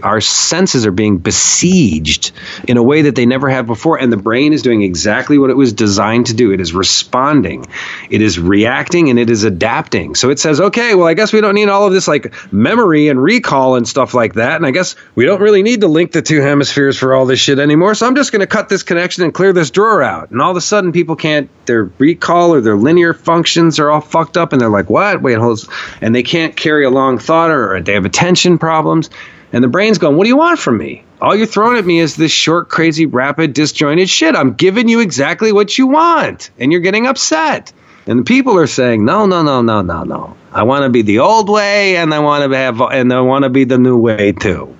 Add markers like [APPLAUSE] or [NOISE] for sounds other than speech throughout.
Our senses are being besieged in a way that they never have before, and the brain is doing exactly what it was designed to do. It is responding, it is reacting, and it is adapting. So it says, okay, well, I guess we don't need all of this like memory and recall and stuff like that. And I guess we don't really need to link the two hemispheres for all this shit anymore. So I'm just going to cut this connection and clear this drawer out. And all of a sudden, people can't, their recall or their linear functions are all fucked up, and they're like, what? Wait, hold, and they can't carry a long thought or they have attention problems. And the brain's going, What do you want from me? All you're throwing at me is this short, crazy, rapid, disjointed shit. I'm giving you exactly what you want. And you're getting upset. And the people are saying, No, no, no, no, no, no. I want to be the old way and I want to have and I want to be the new way too.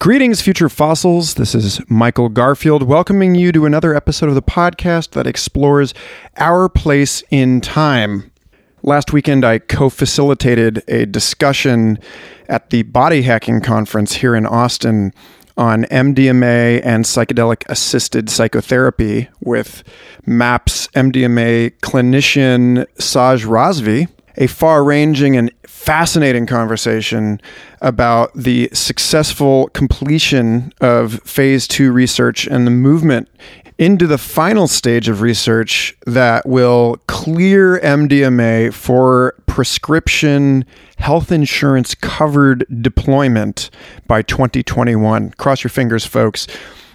Greetings, future fossils. This is Michael Garfield welcoming you to another episode of the podcast that explores our place in time. Last weekend, I co facilitated a discussion at the Body Hacking Conference here in Austin on MDMA and psychedelic assisted psychotherapy with MAPS MDMA clinician Saj Razvi. A far ranging and fascinating conversation about the successful completion of phase two research and the movement into the final stage of research that will clear MDMA for prescription health insurance covered deployment by 2021. Cross your fingers, folks.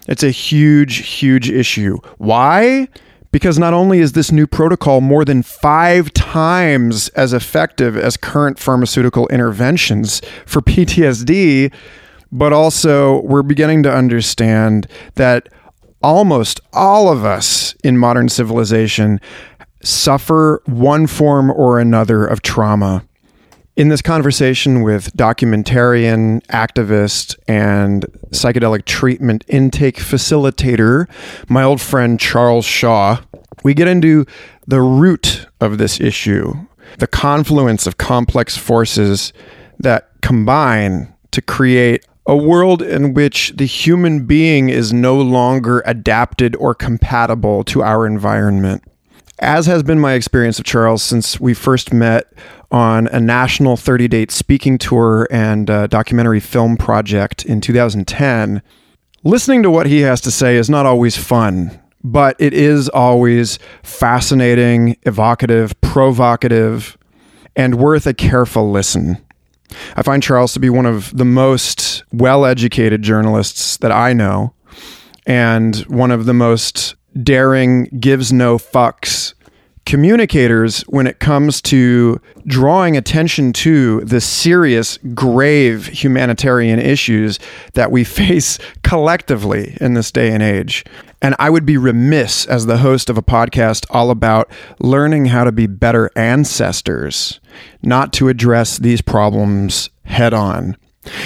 It's a huge, huge issue. Why? Because not only is this new protocol more than five times as effective as current pharmaceutical interventions for PTSD, but also we're beginning to understand that almost all of us in modern civilization suffer one form or another of trauma. In this conversation with documentarian, activist, and psychedelic treatment intake facilitator, my old friend Charles Shaw, we get into the root of this issue, the confluence of complex forces that combine to create a world in which the human being is no longer adapted or compatible to our environment. As has been my experience of Charles since we first met on a national 30 date speaking tour and documentary film project in 2010, listening to what he has to say is not always fun, but it is always fascinating, evocative, provocative, and worth a careful listen. I find Charles to be one of the most well educated journalists that I know, and one of the most daring, gives no fucks communicators when it comes to drawing attention to the serious, grave humanitarian issues that we [LAUGHS] face collectively in this day and age. And I would be remiss as the host of a podcast all about learning how to be better ancestors, not to address these problems head on.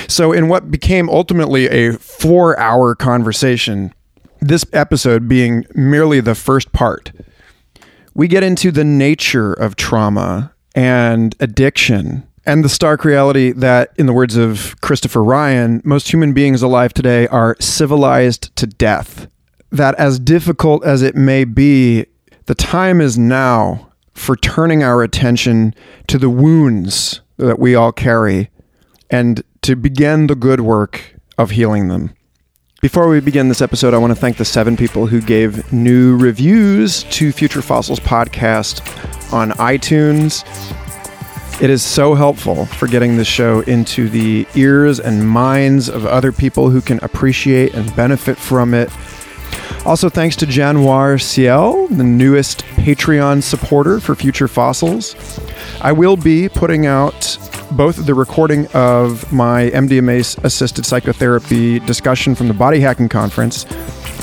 So, in what became ultimately a four hour conversation, this episode being merely the first part, we get into the nature of trauma and addiction and the stark reality that, in the words of Christopher Ryan, most human beings alive today are civilized to death. That, as difficult as it may be, the time is now for turning our attention to the wounds that we all carry and to begin the good work of healing them. Before we begin this episode, I want to thank the seven people who gave new reviews to Future Fossils podcast on iTunes. It is so helpful for getting this show into the ears and minds of other people who can appreciate and benefit from it. Also, thanks to Januar Ciel, the newest Patreon supporter for Future Fossils. I will be putting out both the recording of my MDMA assisted psychotherapy discussion from the Body Hacking Conference,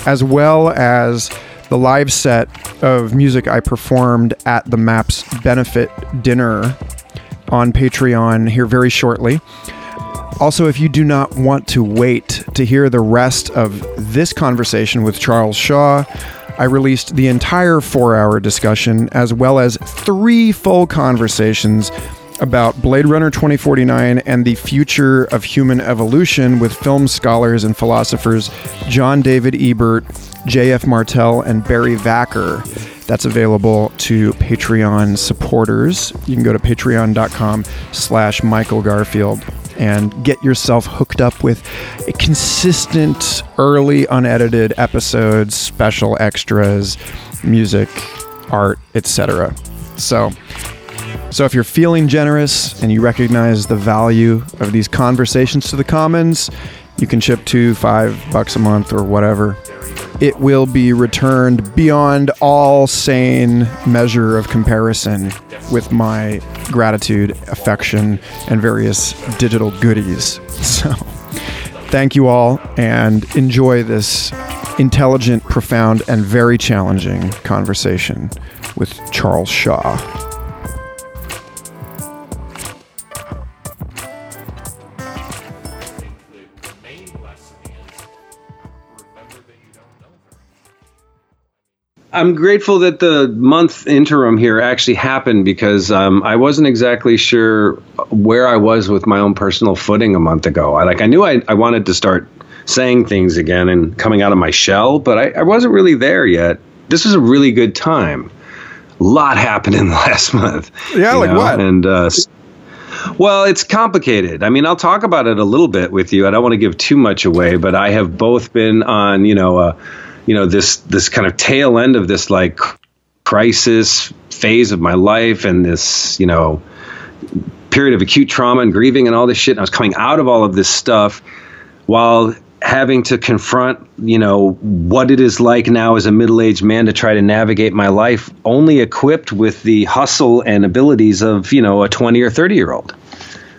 as well as the live set of music I performed at the MAPS benefit dinner on Patreon here very shortly. Also, if you do not want to wait to hear the rest of this conversation with Charles Shaw, I released the entire four hour discussion as well as three full conversations about Blade Runner 2049 and the future of human evolution with film scholars and philosophers John David Ebert, J.F. Martel, and Barry Vacker. That's available to Patreon supporters. You can go to patreon.com slash Michael Garfield. And get yourself hooked up with consistent, early, unedited episodes, special extras, music, art, etc. So, so if you're feeling generous and you recognize the value of these conversations to the commons, you can chip to five bucks a month or whatever. It will be returned beyond all sane measure of comparison with my gratitude, affection, and various digital goodies. [LAUGHS] So, thank you all and enjoy this intelligent, profound, and very challenging conversation with Charles Shaw. I'm grateful that the month interim here actually happened because um, I wasn't exactly sure where I was with my own personal footing a month ago. I like I knew I, I wanted to start saying things again and coming out of my shell, but I, I wasn't really there yet. This was a really good time. A lot happened in the [LAUGHS] last month. Yeah, like know? what? And uh, well, it's complicated. I mean, I'll talk about it a little bit with you. I don't want to give too much away, but I have both been on, you know. Uh, you know this this kind of tail end of this like crisis phase of my life and this you know period of acute trauma and grieving and all this shit and I was coming out of all of this stuff while having to confront you know what it is like now as a middle-aged man to try to navigate my life only equipped with the hustle and abilities of you know a 20 or 30 year old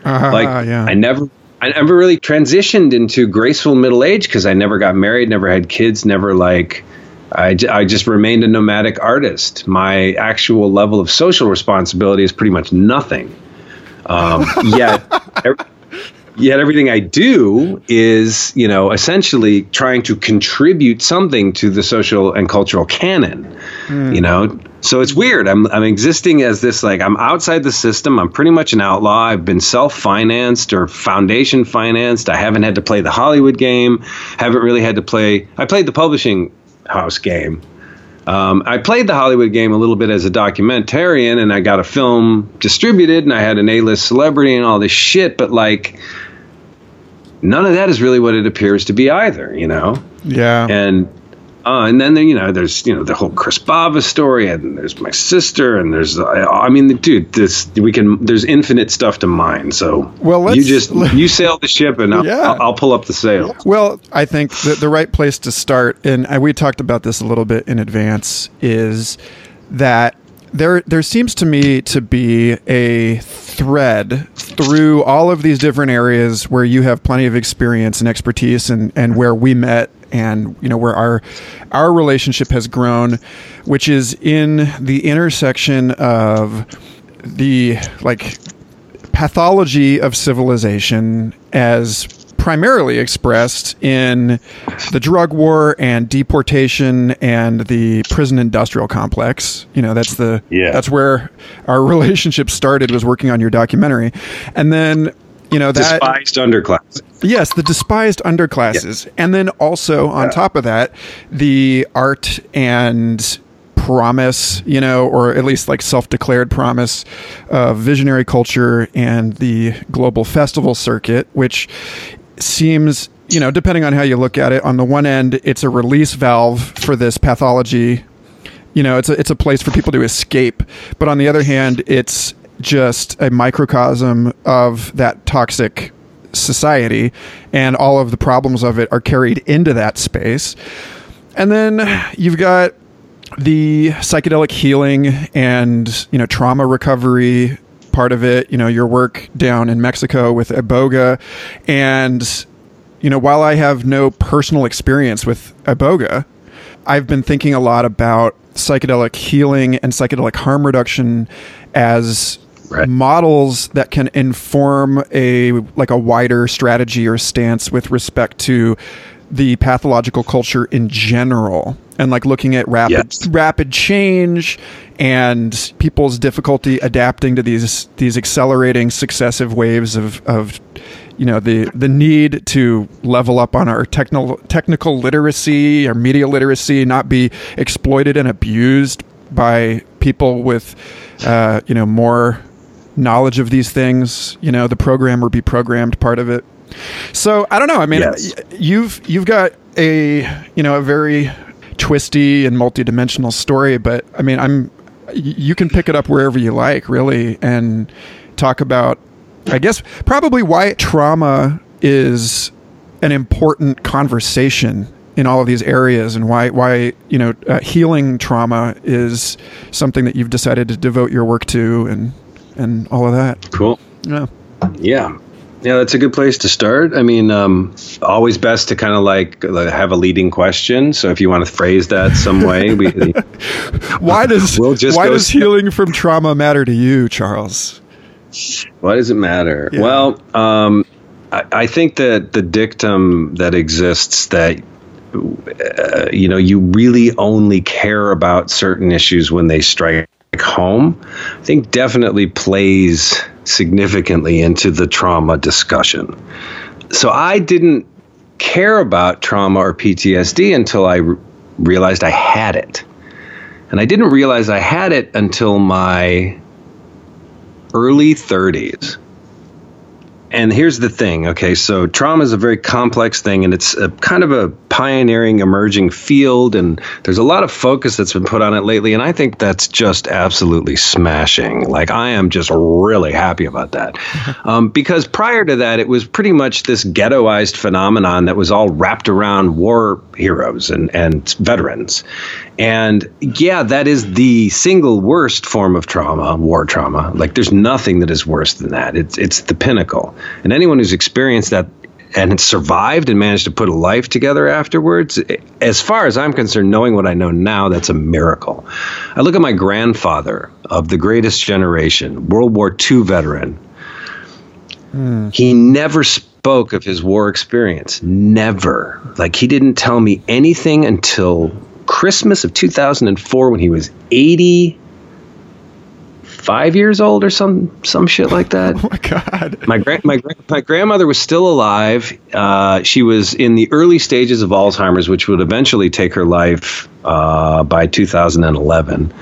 uh, like yeah. i never I never really transitioned into graceful middle age because I never got married, never had kids, never like. I, I just remained a nomadic artist. My actual level of social responsibility is pretty much nothing. Um, [LAUGHS] yet, yet everything I do is, you know, essentially trying to contribute something to the social and cultural canon. Mm. You know, so it's weird. I'm I'm existing as this like I'm outside the system. I'm pretty much an outlaw. I've been self-financed or foundation financed. I haven't had to play the Hollywood game. Haven't really had to play. I played the publishing house game. Um, I played the Hollywood game a little bit as a documentarian, and I got a film distributed, and I had an A-list celebrity and all this shit. But like, none of that is really what it appears to be either. You know? Yeah. And uh, and then you know there's you know the whole Chris Bava story, and there's my sister, and there's I mean, dude, this we can there's infinite stuff to mine. So well, you just [LAUGHS] you sail the ship, and I'll, yeah. I'll, I'll, pull up the sail. Well, I think the, the right place to start, and we talked about this a little bit in advance, is that there there seems to me to be a thread through all of these different areas where you have plenty of experience and expertise and and where we met and you know where our our relationship has grown, which is in the intersection of the like pathology of civilization as primarily expressed in the drug war and deportation and the prison industrial complex. You know, that's the yeah. that's where our [LAUGHS] relationship started was working on your documentary. And then you know that despised underclass. Yes, the despised underclasses, yeah. and then also on yeah. top of that, the art and promise, you know, or at least like self-declared promise of visionary culture and the global festival circuit, which seems you know, depending on how you look at it, on the one end, it's a release valve for this pathology. You know, it's a, it's a place for people to escape. But on the other hand, it's just a microcosm of that toxic society, and all of the problems of it are carried into that space. And then you've got the psychedelic healing and you know trauma recovery part of it. You know your work down in Mexico with Iboga, and you know while I have no personal experience with Iboga, I've been thinking a lot about psychedelic healing and psychedelic harm reduction as right. models that can inform a like a wider strategy or stance with respect to the pathological culture in general and like looking at rapid yes. rapid change and people's difficulty adapting to these these accelerating successive waves of of you know the the need to level up on our technical technical literacy or media literacy not be exploited and abused by people with uh, you know more knowledge of these things, you know, the programmer be programmed part of it. So I don't know. I mean, Yes. you've you've got a you know a very twisty and multidimensional story, but I mean, I'm you can pick it up wherever you like, really, and talk about, I guess, probably why trauma is an important conversation in all of these areas, and why why you know uh, healing trauma is something that you've decided to devote your work to, and and all of that. Cool. Yeah. Yeah. Yeah, that's a good place to start. I mean, um, always best to kind of like like, have a leading question. So if you want to phrase that some [LAUGHS] way, we, Why does We'll just why does s- healing from trauma matter to you, Charles? why does it matter? Yeah. Well, um, I, I think that the dictum that exists that uh, you know you really only care about certain issues when they strike home, I think definitely plays significantly into the trauma discussion. So I didn't care about trauma or PTSD until I realized I had it. And I didn't realize I had it until my early 30s. And here's the thing, okay? So trauma is a very complex thing and it's a kind of a pioneering emerging field and there's a lot of focus that's been put on it lately and I think that's just absolutely smashing. Like I am just really happy about that. [LAUGHS] Um, because prior to that it was pretty much this ghettoized phenomenon that was all wrapped around war heroes and and veterans. And yeah, that is the single worst form of trauma, war trauma. Like there's nothing that is worse than that. It's it's the pinnacle. And anyone who's experienced that and has survived and managed to put a life together afterwards, as far as I'm concerned, knowing what I know now, that's a miracle. I look at my grandfather of the greatest generation, World War II veteran. Hmm. He never spoke of his war experience. Never. Like he didn't tell me anything until Christmas of 2004 when he was 85 years old or some some shit like that. [LAUGHS] Oh my god. My grand my gra- my grandmother was still alive. Uh, she was in the early stages of Alzheimer's, which would eventually take her life uh, by 2011.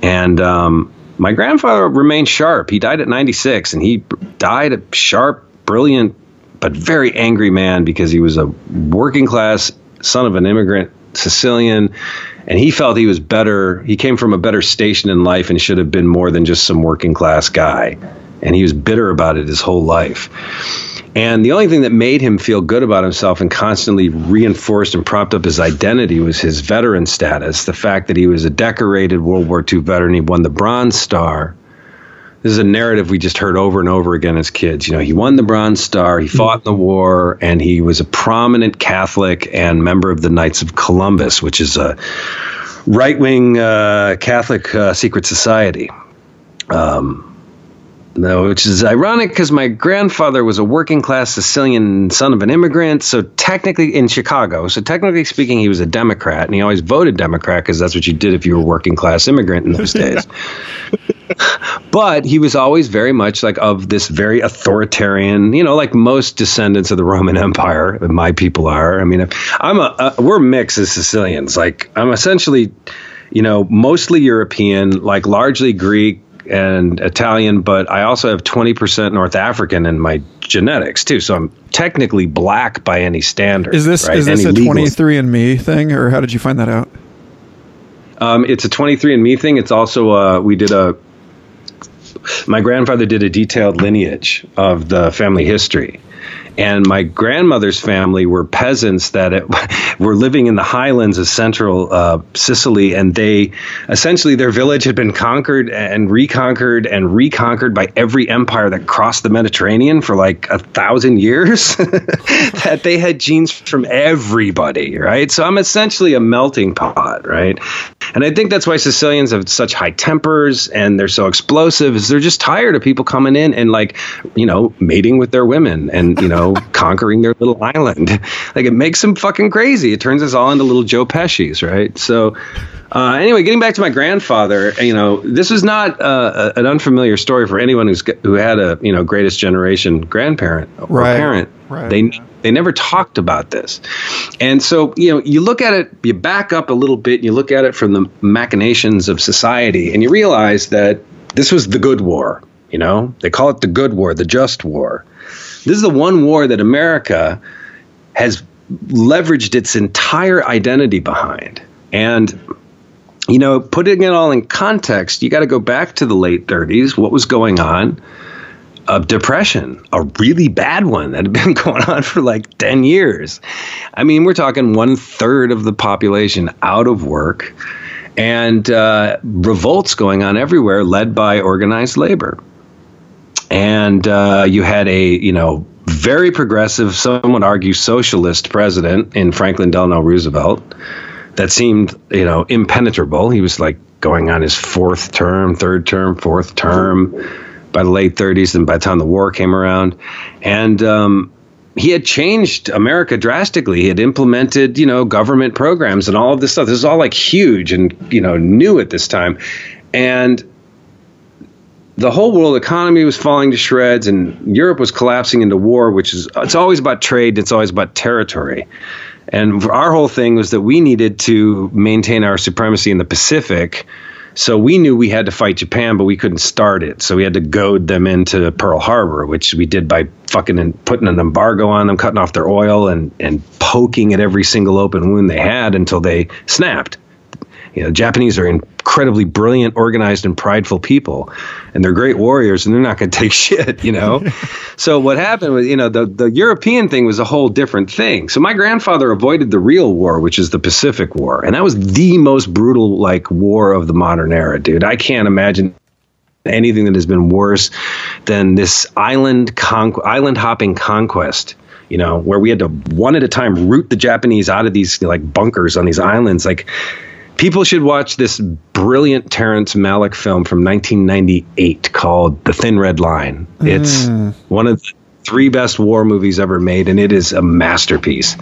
And um, my grandfather remained sharp. He died at 96, and he died a sharp, brilliant, but very angry man because he was a working class son of an immigrant Sicilian. And he felt he was better. He came from a better station in life and should have been more than just some working class guy. And he was bitter about it his whole life. And the only thing that made him feel good about himself and constantly reinforced and propped up his identity was his veteran status. The fact that he was a decorated World War II veteran. He won the Bronze Star. This is a narrative we just heard over and over again as kids. You know, he won the Bronze Star, he fought in the war, and he was a prominent Catholic and member of the Knights of Columbus, which is a right wing uh, Catholic uh, secret society. Um, no, which is ironic because my grandfather was a working class Sicilian son of an immigrant. So technically in Chicago, so technically speaking, he was a Democrat, and he always voted Democrat because that's what you did if you were a working class immigrant in those [LAUGHS] days. [LAUGHS] but he was always very much like of this very authoritarian, you know, like most descendants of the Roman Empire. My people are. I mean, I'm a, a we're mixed as Sicilians. Like I'm essentially, you know, mostly European, like largely Greek and Italian, but I also have 20% North African in my genetics too. So I'm technically black by any standard. Is this right? is this Any a twenty three and me thing, or how did you find that out? Um, it's a 23andMe thing. It's also uh, we did a. My grandfather did a detailed lineage of the family history, and my grandmother's family were peasants that it, [LAUGHS] were living in the highlands of central uh, Sicily, and they essentially their village had been conquered and reconquered and reconquered by every empire that crossed the Mediterranean for like a thousand years. [LAUGHS] that they had genes from everybody, right? So I'm essentially a melting pot, right? And I think that's why Sicilians have such high tempers and they're so explosive is they're just tired of people coming in and like, you know, mating with their women and, you know, [LAUGHS] conquering their little island. Like it makes them fucking crazy. It turns us all into little Joe Pesci's, right? So uh, anyway, getting back to my grandfather, you know, this was not uh, an unfamiliar story for anyone who's who had a you know greatest generation grandparent or Right. parent. Right. They they never talked about this, and so you know you look at it, you back up a little bit, and you look at it from the machinations of society, and you realize that this was the good war. You know, they call it the good war, the just war. This is the one war that America has leveraged its entire identity behind. And, you know, putting it all in context, you got to go back to the late 30s. What was going on? A depression, a really bad one that had been [LAUGHS] going on for like 10 years. I mean, we're talking one third of the population out of work and uh, revolts going on everywhere led by organized labor. And uh, you had a, you know, very progressive, some would argue socialist president in Franklin Delano Roosevelt that seemed, you know, impenetrable. He was like going on his fourth term, third term, fourth term by the late 30s, and by the time the war came around. And, um, he had changed America drastically. He had implemented, you know, government programs and all of this stuff. This is all like huge and, you know, new at this time. And the whole world economy was falling to shreds and Europe was collapsing into war, which is it's always about trade, it's always about territory. And our whole thing was that we needed to maintain our supremacy in the Pacific. So we knew we had to fight Japan, but we couldn't start it. So we had to goad them into Pearl Harbor, which we did by fucking putting an embargo on them, cutting off their oil and, and poking at every single open wound they had until they snapped you know, Japanese are incredibly brilliant, organized, and prideful people, and they're great warriors, and they're not going [LAUGHS] to take shit, you know. [LAUGHS] so what happened was, you know, the the European thing was a whole different thing. So my grandfather avoided the real war, which is the Pacific War, and that was the most brutal like war of the modern era, dude. I can't imagine anything that has been worse than this island con- island hopping conquest you know, where we had to one at a time root the Japanese out of these like bunkers on these islands. Like People should watch this brilliant Terrence Malick film from 1998 called The Thin Red Line. It's mm. one of the three best war movies ever made, and it is a masterpiece.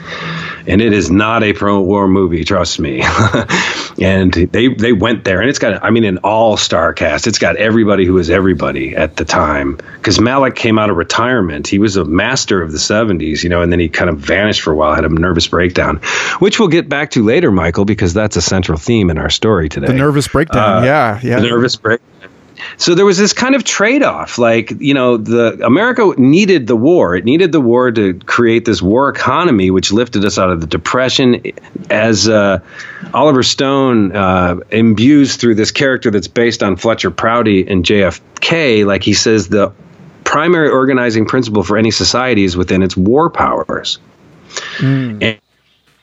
And it is not a pro-war movie, trust me. [LAUGHS] and they they went there, and it's got I mean an all-star cast. It's got everybody who was everybody at the time. Because Malick came out of retirement, he was a master of the '70s, you know, and then he kind of vanished for a while, had a nervous breakdown, which we'll get back to later, Michael, because that's a central theme in our story today. The nervous breakdown, uh, yeah, yeah. The nervous breakdown so there was this kind of trade-off like you know the america needed the war. It needed the war to create this war economy which lifted us out of the depression as uh, oliver stone uh, imbues through this character that's based on fletcher prouty and jfk like he says the primary organizing principle for any society is within its war powers. Mm. and,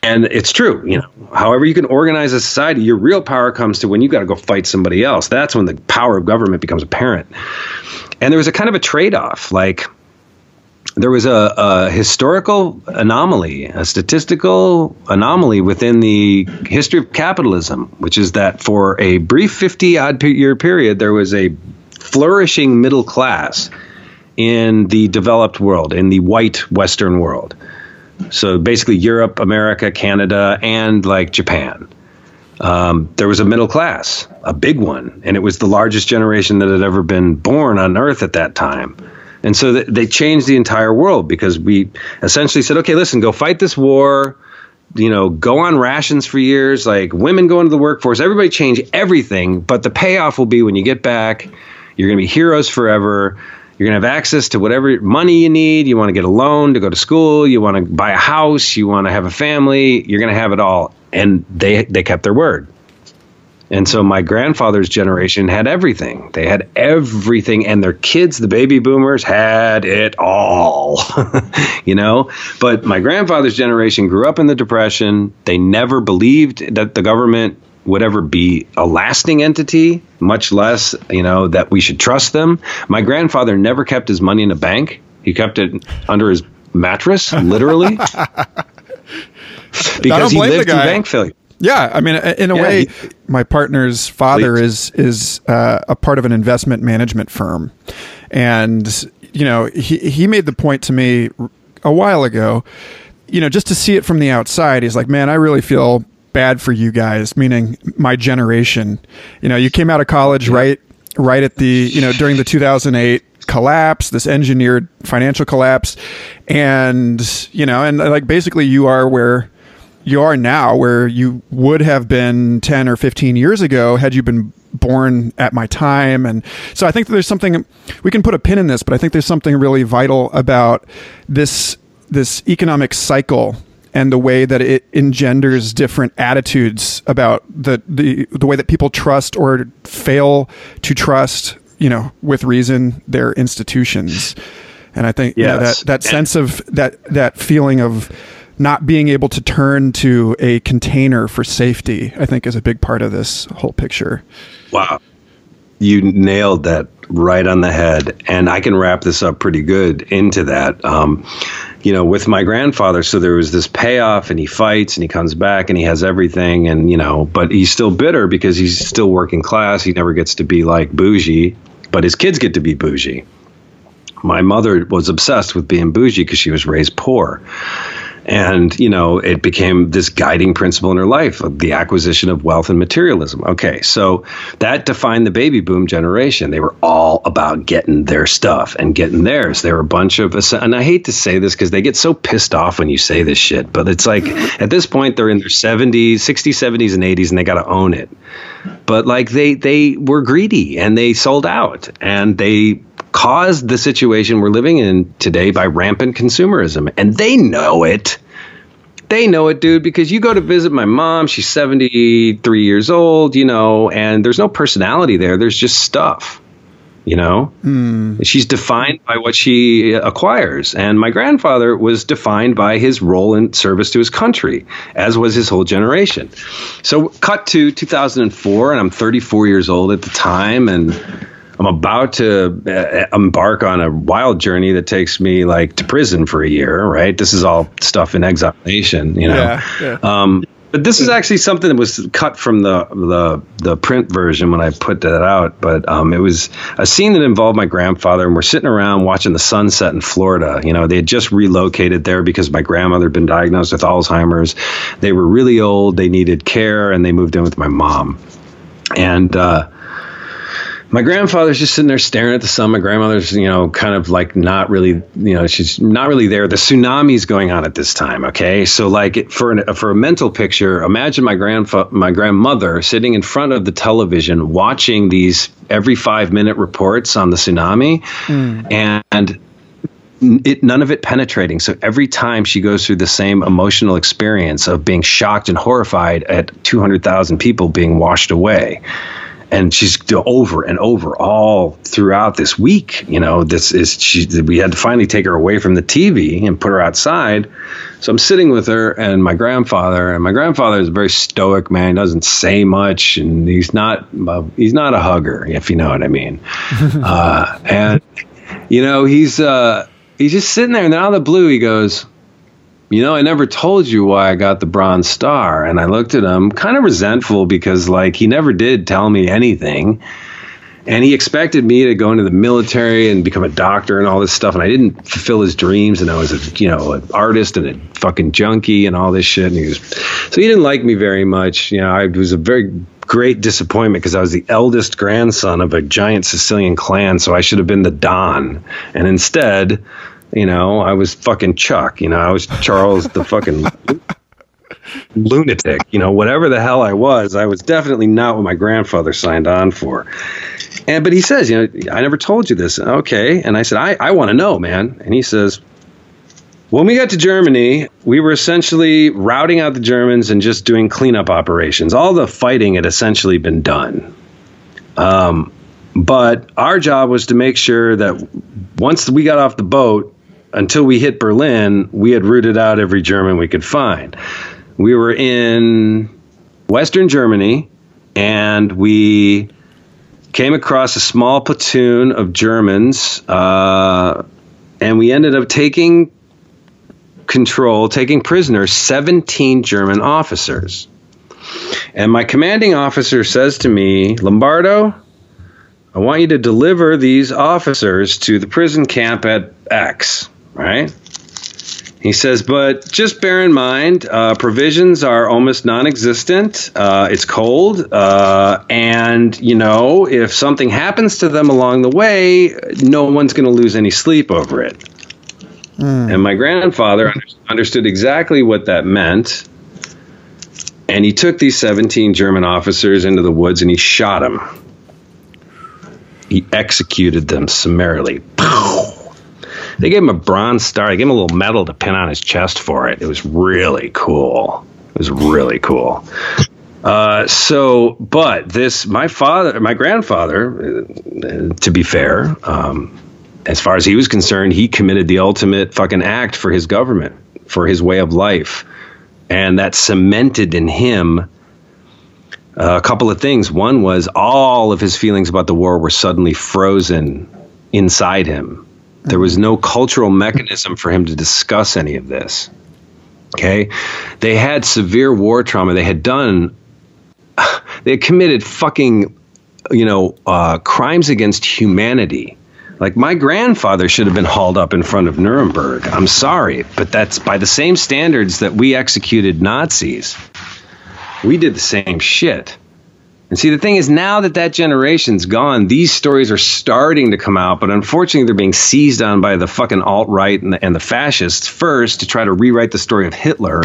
and it's true, you know. However, you can organize a society, your real power comes to when you got to go fight somebody else. That's when the power of government becomes apparent. And there was a kind of a trade off. Like, there was a, a, historical anomaly, a statistical anomaly within the history of capitalism, which is that for a brief 50 odd year period, there was a flourishing middle class in the developed world, in the white Western world. So basically, Europe, America, Canada, and like Japan. Um, there was a middle class, a big one, and it was the largest generation that had ever been born on Earth at that time. And so th- they changed the entire world because we essentially said, okay, listen, go fight this war, you know, go on rations for years, like women go into the workforce, everybody change everything, but the payoff will be when you get back, you're going to be heroes forever. You're going to have access to whatever money you need. You want to get a loan to go to school. You want to buy a house. You want to have a family. You're going to have it all. And they they kept their word. And so my grandfather's generation had everything. They had everything, and their kids, the baby boomers, had it all. [LAUGHS] you know? But my grandfather's generation grew up in the Depression. They never believed that the government would ever be a lasting entity, much less, you know, that we should trust them. My grandfather never kept his money in a bank. He kept it under his mattress, literally. [LAUGHS] because he lived through bank failure. Yeah, I mean, in a yeah, way, he, my partner's father is is uh, a part of an investment management firm, and you know, he he made the point to me a while ago. You know, just to see it from the outside, he's like, "Man, I really feel bad for you guys, meaning my generation. You know, you came out of college right right at the, you know, during the 2008 collapse, this engineered financial collapse and, you know, and like basically you are where you are now where you would have been 10 or 15 years ago had you been born at my time. And so I think there's something we can put a pin in this, but I think there's something really vital about this this economic cycle and the way that it engenders different attitudes about the, the the way that people trust or fail to trust, you know, with reason their institutions. And I think yes. yeah, that that sense of that that feeling of not being able to turn to a container for safety, I think, is a big part of this whole picture. Wow. You nailed that right on the head. And I can wrap this up pretty good into that. Um, you know, with my grandfather, so there was this payoff, and he fights and he comes back and he has everything, and, you know, but he's still bitter because he's still working class. He never gets to be like bougie, but his kids get to be bougie. My mother was obsessed with being bougie because she was raised poor and you know it became this guiding principle in her life of the acquisition of wealth and materialism. Okay so that defined the baby boom generation. They were all about getting their stuff and getting theirs. They were a bunch of and i hate to say this because they get so pissed off when you say this shit but it's like [LAUGHS] at this point they're in their 70s 60s 70s and 80s and they got to own it. But like they they were greedy and they sold out and they caused the situation we're living in today by rampant consumerism. And they know it. They know it, dude, because you go to visit my mom. She's 73 years old, you know, and there's no personality there. There's just stuff, you know? Mm. She's defined by what she acquires. And my grandfather was defined by his role in service to his country, as was his whole generation. So, cut to 2004, and I'm 34 years old at the time. And I'm about to uh, embark on a wild journey that takes me like to prison for a year, right? This is all stuff in Exile Nation, you know. Yeah, yeah. Um, but this is actually something that was cut from the the, the print version when I put that out. But um, it was a scene that involved my grandfather, and we're sitting around watching the sunset in Florida. You know, they had just relocated there because my grandmother had been diagnosed with Alzheimer's. They were really old, they needed care, and they moved in with my mom. And uh, my grandfather's just sitting there staring at the sun. My grandmother's, you know, kind of like not really, you know, she's not really there. The tsunami's going on at this time. Okay, so like for an, for a mental picture, imagine my grandfa- my grandmother sitting in front of the television watching these every five minute reports on the tsunami, mm. and it, none of it penetrating. So every time she goes through the same emotional experience of being shocked and horrified at 200,000 people being washed away and she's over and over all throughout this week. You know, this is she. We had to finally take her away from the TV and put her outside. So I'm sitting with her and my grandfather, and my grandfather is a very stoic man. He doesn't say much, and he's not he's not a hugger, if you know what I mean. [LAUGHS] uh, and you know, he's uh, he's just sitting there, and then out of the blue, he goes you know, I never told you why I got the Bronze Star. And I looked at him kind of resentful because, like, he never did tell me anything. And he expected me to go into the military and become a doctor and all this stuff. And I didn't fulfill his dreams. And I was, a, you know, an artist and a fucking junkie and all this shit. And he was, so he didn't like me very much. You know, I was a very great disappointment because I was the eldest grandson of a giant Sicilian clan. So I should have been the Don. And instead, you know, I was fucking Chuck. You know, I was Charles the fucking [LAUGHS] lunatic. You know, whatever the hell I was, I was definitely not what my grandfather signed on for. And but he says, you know, I never told you this. Okay, and I said, I I want to know, man. And he says. When we got to Germany, we were essentially routing out the Germans and just doing cleanup operations. All the fighting had essentially been done. Um, but our job was to make sure that once we got off the boat, until we hit Berlin, we had rooted out every German we could find. We were in Western Germany and we came across a small platoon of Germans uh, and we ended up taking control, taking prisoner 17 German officers. And my commanding officer says to me, Lombardo, I want you to deliver these officers to the prison camp at X right? He says, but just bear in mind, uh, provisions are almost non existent. Uh, it's cold. Uh, and, you know, if something happens to them along the way, no one's going to lose any sleep over it. Mm. And my grandfather under- understood exactly what that meant. And he took these 17 German officers into the woods and he shot them he executed them summarily. They gave him a bronze star. They gave him a little medal to pin on his chest for it. It was really cool. It was really cool. Uh, so, but this, my father, my grandfather, uh, to be fair, um, as far as he was concerned, he committed the ultimate fucking act for his government, for his way of life. And that cemented in him uh, a couple of things. One was all of his feelings about the war were suddenly frozen inside him. There was no cultural mechanism for him to discuss any of this. Okay. They had severe war trauma. They had done, [SIGHS] they had committed fucking, you know, uh, crimes against humanity. Like my grandfather should have been hauled up in front of Nuremberg. I'm sorry, but that's by the same standards that we executed Nazis. We did the same shit. And see, the thing is, now that that generation's gone, these stories are starting to come out, but unfortunately, they're being seized on by the fucking alt right and the, and the fascists first to try to rewrite the story of Hitler,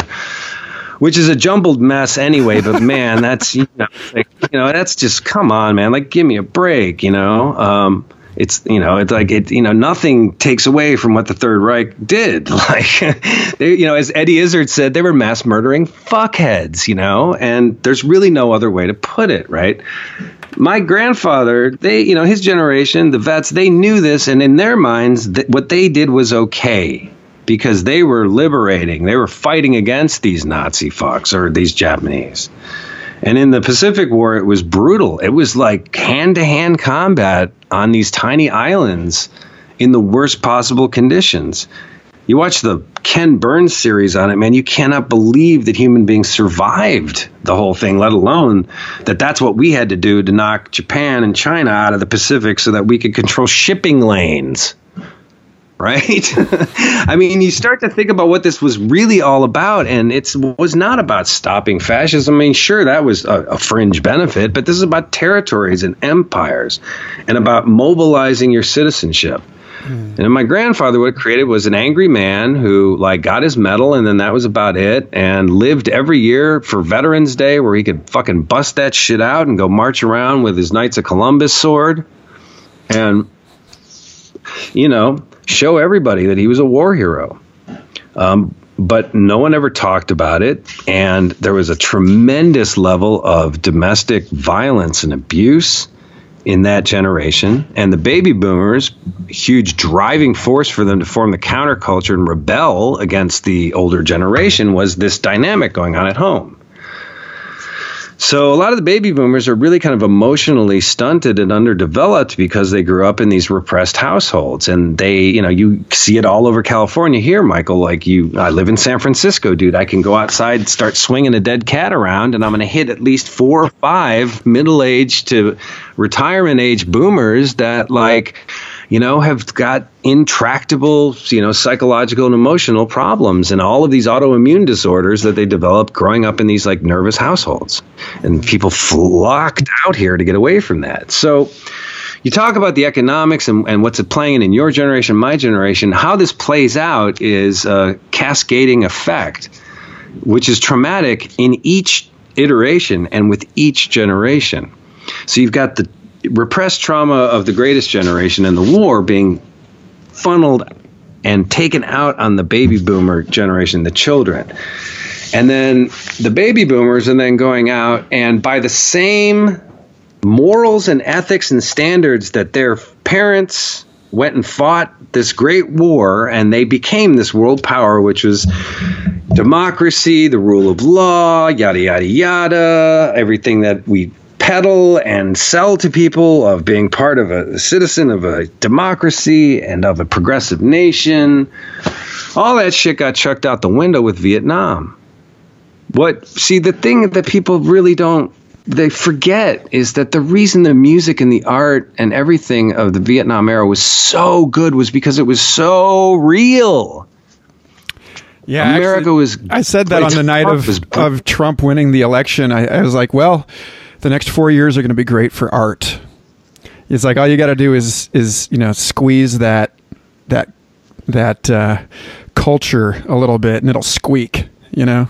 which is a jumbled mess anyway. But [LAUGHS] man, that's you know, like, you know, that's just come on, man. Like, give me a break, you know. Um, it's you know it's like it you know nothing takes away from what the Third Reich did. [LAUGHS] Like they, you know, as Eddie Izzard said, they were mass murdering fuckheads. You know, and there's really no other way to put it, right? My grandfather, they you know his generation, the vets, they knew this, and in their minds, th- what they did was okay because they were liberating, they were fighting against these Nazi fucks or these Japanese. And in the Pacific War, it was brutal. It was like hand to hand combat on these tiny islands in the worst possible conditions. You watch the Ken Burns series on it, man, you cannot believe that human beings survived the whole thing, let alone that that's what we had to do to knock Japan and China out of the Pacific so that we could control shipping lanes right? [LAUGHS] I mean, you start to think about what this was really all about, and it was not about stopping fascism. I mean, sure, that was a, a, fringe benefit, but this is about territories and empires and about mobilizing your citizenship. Mm. And my grandfather, what created was an angry man who like got his medal, and then that was about it. And lived every year for Veterans Day, where he could fucking bust that shit out and go march around with his Knights of Columbus sword. And you know, show everybody that he was a war hero. Um, but no one ever talked about it. And there was a tremendous level of domestic violence and abuse in that generation. And the baby boomers, huge driving force for them to form the counterculture and rebel against the older generation, was this dynamic going on at home. So a lot of the baby boomers are really kind of emotionally stunted and underdeveloped because they grew up in these repressed households and they, you know, you see it all over California here, Michael, like you I live in San Francisco, dude. I can go outside start swinging a dead cat around and I'm going to hit at least 4 or 5 middle-aged to retirement age boomers that like you know, have got intractable, you know, psychological and emotional problems and all of these autoimmune disorders that they develop growing up in these like nervous households. And people flocked out here to get away from that. So, you talk about the economics and, and what's it playing in your generation, my generation. How this plays out is a cascading effect, which is traumatic in each iteration and with each generation. So you've got the repressed trauma of the greatest generation and the war being funneled and taken out on the baby boomer generation, the children. And then the baby boomers and then going out and by the same morals and ethics and standards that their parents went and fought this great war and they became this world power which was democracy the rule of law yada yada yada everything that we peddle and sell to people of being part of a citizen of a democracy and of a progressive nation. All that shit got chucked out the window with Vietnam. What see the thing that people really don't they forget is that the reason the music and the art and everything of the Vietnam era was so good was because it was so real. Yeah, America actually, was. I said that on the night of, of Trump winning the election. I, I was like, well, the next four years are going to be great for art. It's like all you got to do is is you know squeeze that that that uh, culture a little bit, and it'll squeak. You know.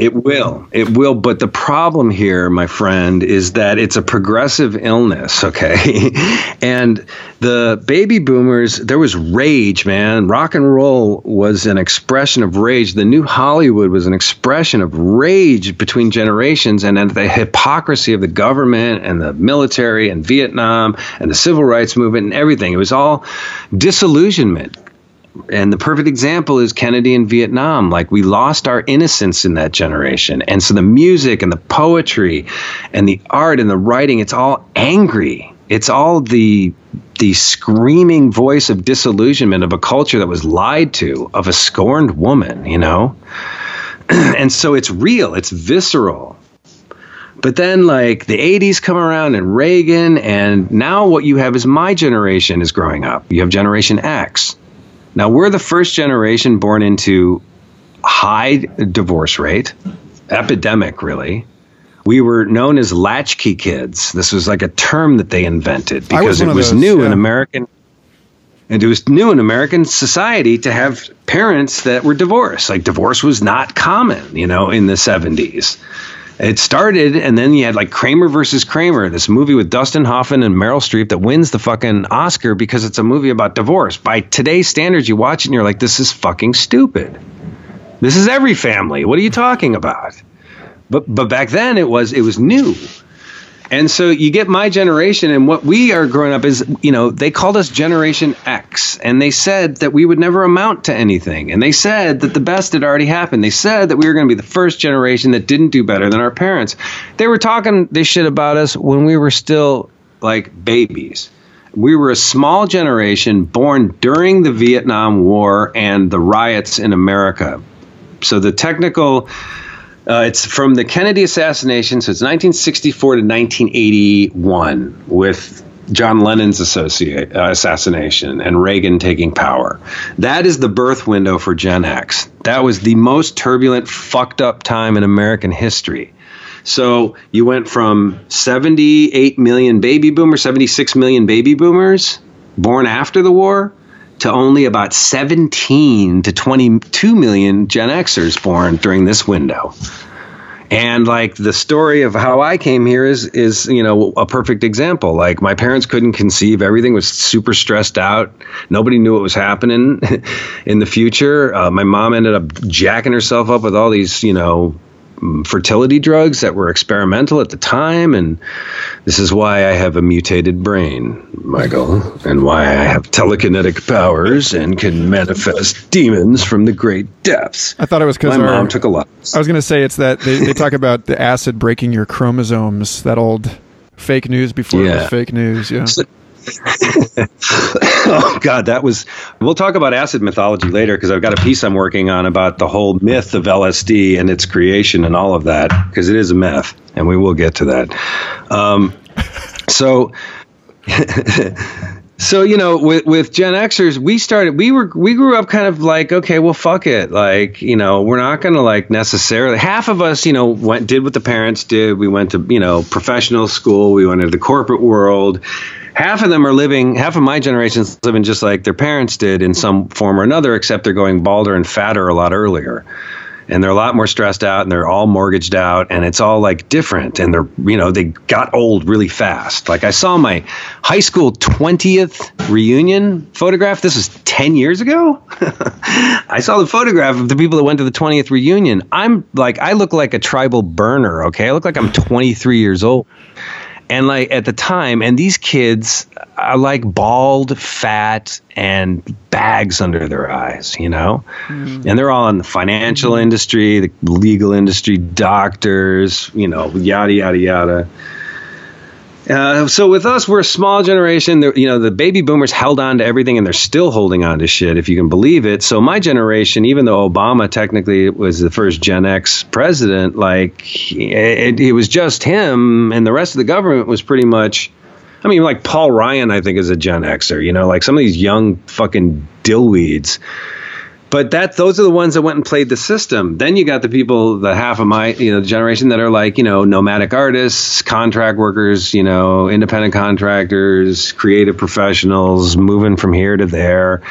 It will. It will. But the problem here, my friend, is that it's a progressive illness, okay? [LAUGHS] and the baby boomers, there was rage, man. Rock and roll was an expression of rage. The new Hollywood was an expression of rage between generations and the hypocrisy of the government and the military and Vietnam and the civil rights movement and everything. It was all disillusionment and the perfect example is Kennedy in Vietnam. Like we lost our innocence in that generation. And so the music and the poetry and the art and the writing, it's all angry. It's all the the screaming voice of disillusionment of a culture that was lied to, of a scorned woman, you know? [CLEARS THROAT] and so it's real, it's visceral. But then, like, the 80s come around and Reagan, and now what you have is my generation is growing up. You have Generation X. Now, we're the first generation born into high divorce rate, epidemic, really. We were known as latchkey kids. This was like a term that they invented because it was those, new yeah. in American. And it was new in American society to have parents that were divorced. Like divorce was not common, you know, in the 70s. It started, and then you had like Kramer versus Kramer, this movie with Dustin Hoffman and Meryl Streep that wins the fucking Oscar because it's a movie about divorce. By today's standards, you watch it and you're like, this is fucking stupid. This is every family. What are you talking about? But but back then it was it was new. And so you get my generation, and what we are growing up is, you know, they called us Generation X, and they said that we would never amount to anything. And they said that the best had already happened. They said that we were going to be the first generation that didn't do better than our parents. They were talking this shit about us when we were still like babies. We were a small generation born during the Vietnam War and the riots in America. So the technical uh, it's from the Kennedy assassination, so it's 1964 to 1981 with John Lennon's associate, uh, assassination and Reagan taking power. That is the birth window for Gen X. That was the most turbulent, fucked up time in American history. So you went from 78 million baby boomers, 76 million baby boomers born after the war to only about 17 to 22 million Gen Xers born during this window. And like the story of how I came here is is you know a perfect example. Like my parents couldn't conceive; everything was super stressed out. Nobody knew what was happening [LAUGHS] in the future. Uh, my mom ended up jacking herself up with all these you know fertility drugs that were experimental at the time. And this is why I have a mutated brain, Michael, and why I have telekinetic powers and can manifest demons from the great depths. I thought it was because my our- mom took a lot. I was going to say it's that they, they talk about the acid breaking your chromosomes, that old fake news before it was fake news. Yeah. Oh God, that was. We'll talk about acid mythology later because I've got a piece I'm working on about the whole myth of LSD and its creation and all of that because it is a myth, and we will get to that. Um, so. [LAUGHS] So you know, with with Gen Xers, we started. We were we grew up kind of like, okay, well, fuck it. Like, you know, we're not to like necessarily. Half of us, you know, went did what the parents did. We went to you know professional school. We went into the corporate world. Half of them are living. Half of my generation's living just like their parents did in some form or another, except they're going balder and fatter a lot earlier. And they're a lot more stressed out and they're all mortgaged out and it's all like different. And they're you know they got old really fast. Like i saw my high school 20th reunion photograph. This was 10 years ago. [LAUGHS] I saw the photograph of the people that went to the 20th reunion. I'm like i look like a tribal burner okay? I look like i'm 23 years old and like at the time and these kids are like bald fat and bags under their eyes you know? Mm-hmm. And they're all in the financial mm-hmm. industry the legal industry doctors you know yada yada yada uh, so with us, we're a small generation. The- You know, the baby boomers held on to everything, and they're still holding on to shit, if you can believe it. So my generation, even though Obama technically was the first Gen X president, like it, it was just him, and the rest of the government was pretty much. I mean, like Paul Ryan, I think is a Gen Xer. You know, like some of these young fucking dillweeds. But that those are the ones that went and played the system. Then you got the people, the half of my you know generation that are like you know nomadic artists, contract workers, you know independent contractors, creative professionals, moving from here to there.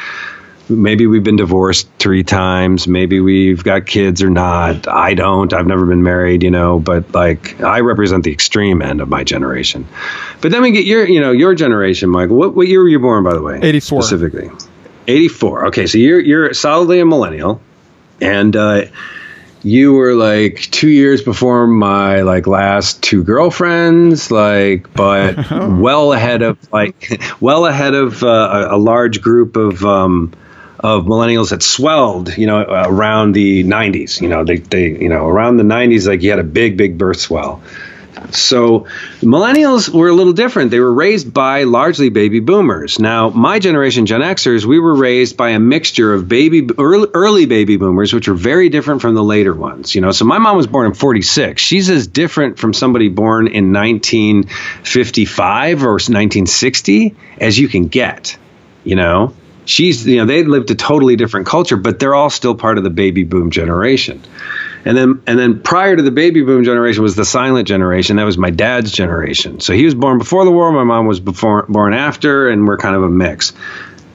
maybe we've been divorced three times. Maybe we've got kids or not. I don't. I've never been married you know but like i represent the extreme end of my generation. But then we get your you know your generation michael. What, what year were you born by the way 84 specifically 84 okay so you're you're solidly a millennial and uh you were like two years before my like last two girlfriends like but [LAUGHS] well ahead of like [LAUGHS] well ahead of uh, a, a large group of um of millennials that swelled, you know, around the 90s. You know, they, they, you know, around the 90s, like you had a big, big birth swell. So millennials were a little different. They were raised by largely baby boomers. Now, my generation, Gen Xers, we were raised by a mixture of baby early, early baby boomers, which are very different from the later ones. You know, so my mom was born in 46. She's as different from somebody born in 1955 or 1960 as you can get. You know, she's you know they lived a totally different culture, but they're all still part of the baby boom generation. And then and then prior to the baby boom generation was the silent generation. That was my dad's generation. So he was born before the war. My mom was before, born after, and we're kind of a mix.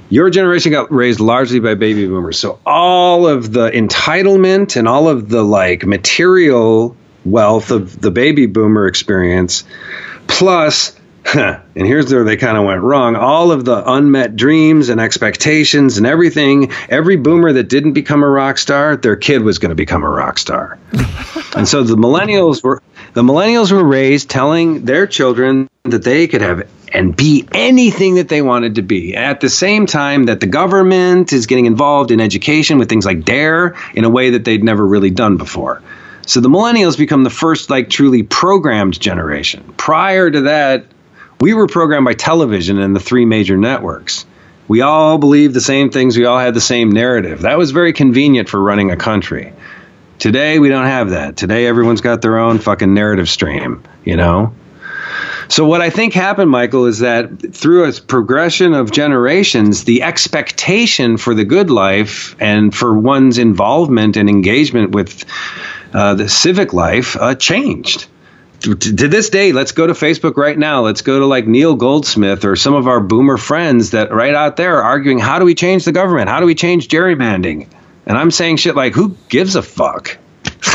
Your generation got raised largely by baby boomers. So all of the entitlement and all of the like material wealth of the baby boomer experience, plus [LAUGHS] and here's where they kind of went wrong. All of the unmet dreams and expectations and everything, every boomer that didn't become a rock star, their kid was going to become a rock star. [LAUGHS] and so the millennials were the millennials were raised telling their children that they could have and be anything that they wanted to be. At the same time that the government is getting involved in education with things like DARE in a way that they'd never really done before. So the millennials become the first like truly programmed generation. Prior to that, we were programmed by television and the three major networks. We all believed the same things. We all had the same narrative. That was very convenient for running a country. Today, we don't have that. Today, everyone's got their own fucking narrative stream, you know? So, what I think happened, Michael, is that through a progression of generations, the expectation for the good life and for one's involvement and engagement with uh, the civic life uh, changed to this day, let's go to Facebook right now. Let's go to like Neil Goldsmith or some of our boomer friends that right out there are arguing, how do we change the government? How do we change gerrymandering? And I'm saying shit like, who gives a fuck?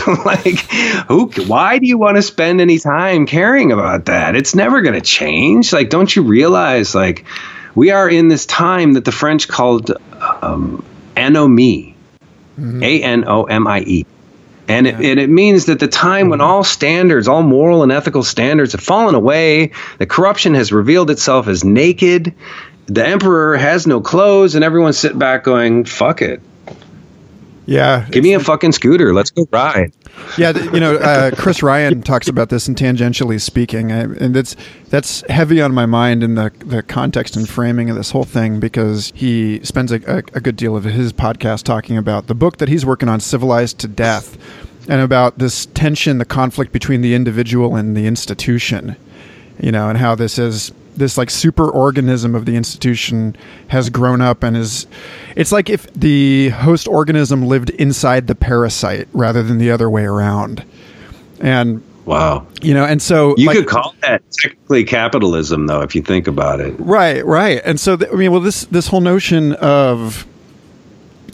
[LAUGHS] like, who? Why do you want to spend any time caring about that? It's never going to change. Like, don't you realize? Like, we are in this time that the French called um, anomie, mm-hmm. A N O M I E and it, and it means that the time when mm-hmm. all standards, all moral and ethical standards have fallen away, the corruption has revealed itself as naked, the emperor has no clothes, and everyone's sitting back going, fuck it. Yeah. Give me a fucking scooter. Let's go ride. Yeah, you know, uh, Chris Ryan talks about this in tangentially speaking, and that's that's heavy on my mind in the the context and framing of this whole thing because he spends a, a, a good deal of his podcast talking about the book that he's working on, Civilized to Death, and about this tension, the conflict between the individual and the institution, you know, and how this is this like super organism of the institution has grown up and is it's like if the host organism lived inside the parasite rather than the other way around. And wow. you know and so you like, could call that technically capitalism though if you think about it. Right right. And so th- i mean well this this whole notion of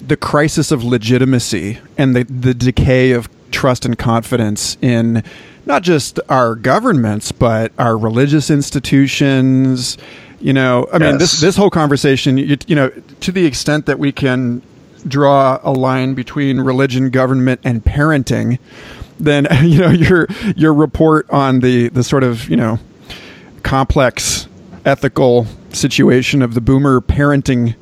the crisis of legitimacy and the the decay of trust and confidence in not just our governments, but our religious institutions. You know, I yes. mean, this this whole conversation, you, you know, to the extent that we can draw a line between religion, government, and parenting, then [LAUGHS] you know your your report on the the sort of you know complex ethical situation of the boomer parenting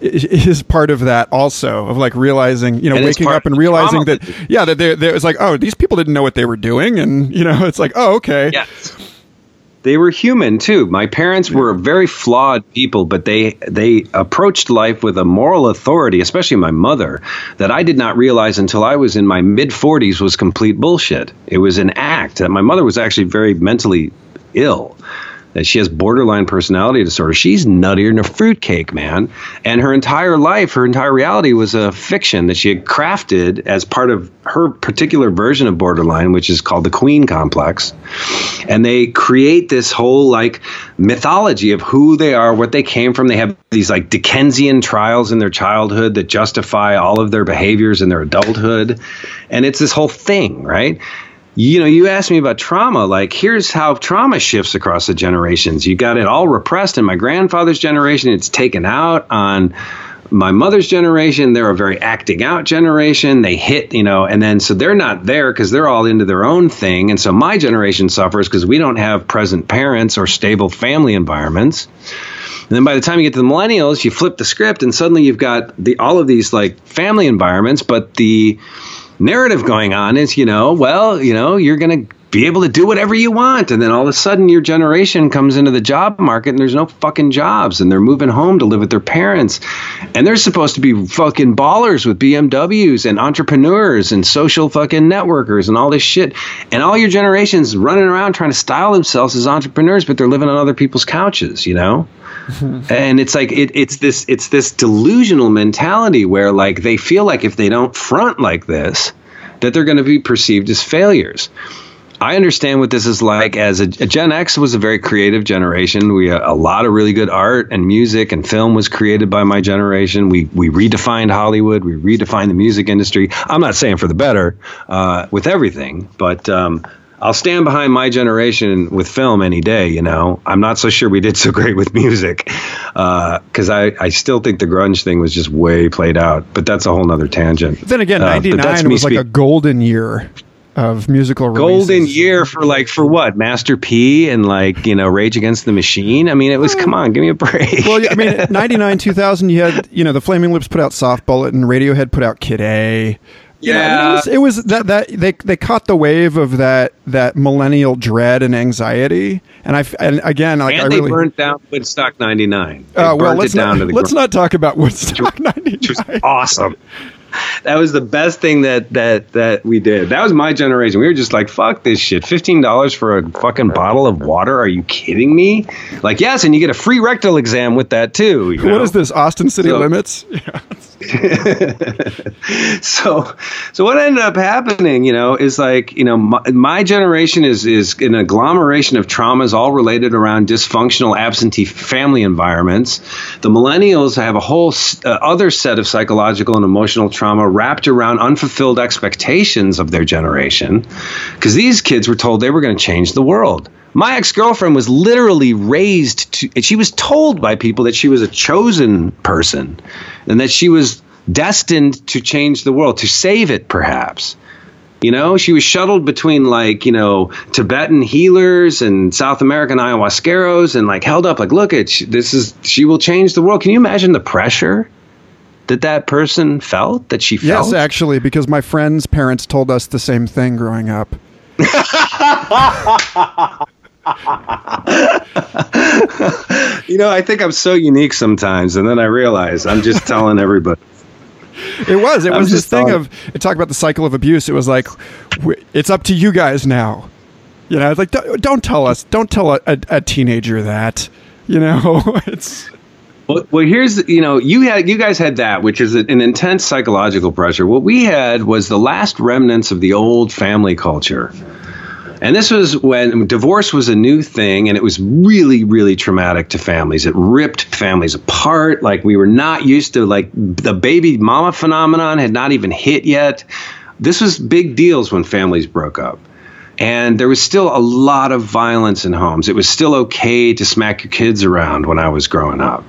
is part of that also of like realizing you know and waking up and realizing that yeah that there it's like oh these people didn't know what they were doing. And you know it's like oh okay. Yes they were human too. My parents were very flawed people but they they approached life with a moral authority especially my mother that i did not realize until i was in my mid 40s was complete bullshit. It was an act. That my mother was actually very mentally ill that she has borderline personality disorder. She's nuttier than a fruitcake, man. And her entire life, her entire reality was a fiction that she had crafted as part of her particular version of borderline, which is called the Queen Complex. And they create this whole like mythology of who they are, what they came from. They have these like Dickensian trials in their childhood that justify all of their behaviors in their adulthood. And it's this whole thing, right? You know, you asked me about trauma. Like, here's how trauma shifts across the generations. You got it all repressed in my grandfather's generation. It's taken out on my mother's generation. They're a very acting out generation. They hit, you know, and then so they're not there because they're all into their own thing. And so my generation suffers because we don't have present parents or stable family environments. And then by the time you get to the millennials, you flip the script and suddenly you've got the all of these like family environments, but the narrative going on is, you know, well, you know, you're going to be able to do whatever you want. And then all of a sudden, your generation comes into the job market and there's no fucking jobs. And they're moving home to live with their parents. And they're supposed to be fucking ballers with BMWs and entrepreneurs and social fucking networkers and all this shit. And all your generation's running around trying to style themselves as entrepreneurs, but they're living on other people's couches, you know? And it's like it, it's this it's this delusional mentality where like they feel like if they don't front like this that they're going to be perceived as failures I understand what this is like. As a, a, Gen X was a very creative generation. We a lot of really good art and music and film was created by my generation. We we redefined Hollywood. We redefined the music industry. I'm not saying for the better uh, with everything, but um, I'll stand behind my generation with film any day. You know, I'm not so sure we did so great with music because uh, I, I still think the grunge thing was just way played out. But that's a whole nother tangent. Then again, '99 uh, was like a golden year of musical releases. golden year for like for what Master P and like you know Rage Against the Machine. I mean, it was come on, give me a break. well, I mean, [LAUGHS] '99, 2000, you had you know the Flaming Lips put out Soft Bulletin and Radiohead put out Kid A. You yeah, know, it, was, it was that that they they caught the wave of that that millennial dread and anxiety, and I and again like and I they really burnt down Woodstock '99. Uh, well, let's not, let's not talk about Woodstock '99. Which was awesome. [LAUGHS] that was the best thing that that that we did. That was my generation. We were just like, fuck this shit. Fifteen dollars for a fucking bottle of water? Are you kidding me? Like, yes, and you get a free rectal exam with that too. You know? What is this? Austin City so, Limits? [LAUGHS] So, so what ended up happening, you know, is like, you know, my, my, generation is is an agglomeration of traumas, all related around dysfunctional absentee family environments. The millennials have a whole uh, other set of psychological and emotional trauma wrapped around unfulfilled expectations of their generation, because these kids were told they were going to change the world. My ex girlfriend was literally raised to, she was told by people that she was a chosen person and that she was destined to change the world, to save it, perhaps. You know, she was shuttled between like, you know, Tibetan healers and South American ayahuasqueros and like held up like, look at this is she will change the world. Can you imagine the pressure that that person felt that she felt? Yes, actually, because my friend's parents told us the same thing growing up. [LAUGHS] you know, I think I'm so unique sometimes, and then I realize I'm just telling everybody. It was. It was this thing of it talked about the cycle of abuse. It was like it's up to you guys now. You know, it's like don't, don't tell us, don't tell a, a, a teenager that. You know, [LAUGHS] it's. Well, well, here's you know you had you guys had that, which is an intense psychological pressure. What we had was the last remnants of the old family culture and this was when divorce was a new thing and it was really, really traumatic to families. It ripped families apart. Like we were not used to, like the baby mama phenomenon had not even hit yet. This was big deals when families broke up. And there was still a lot of violence in homes. It was still okay to smack your kids around when I was growing up.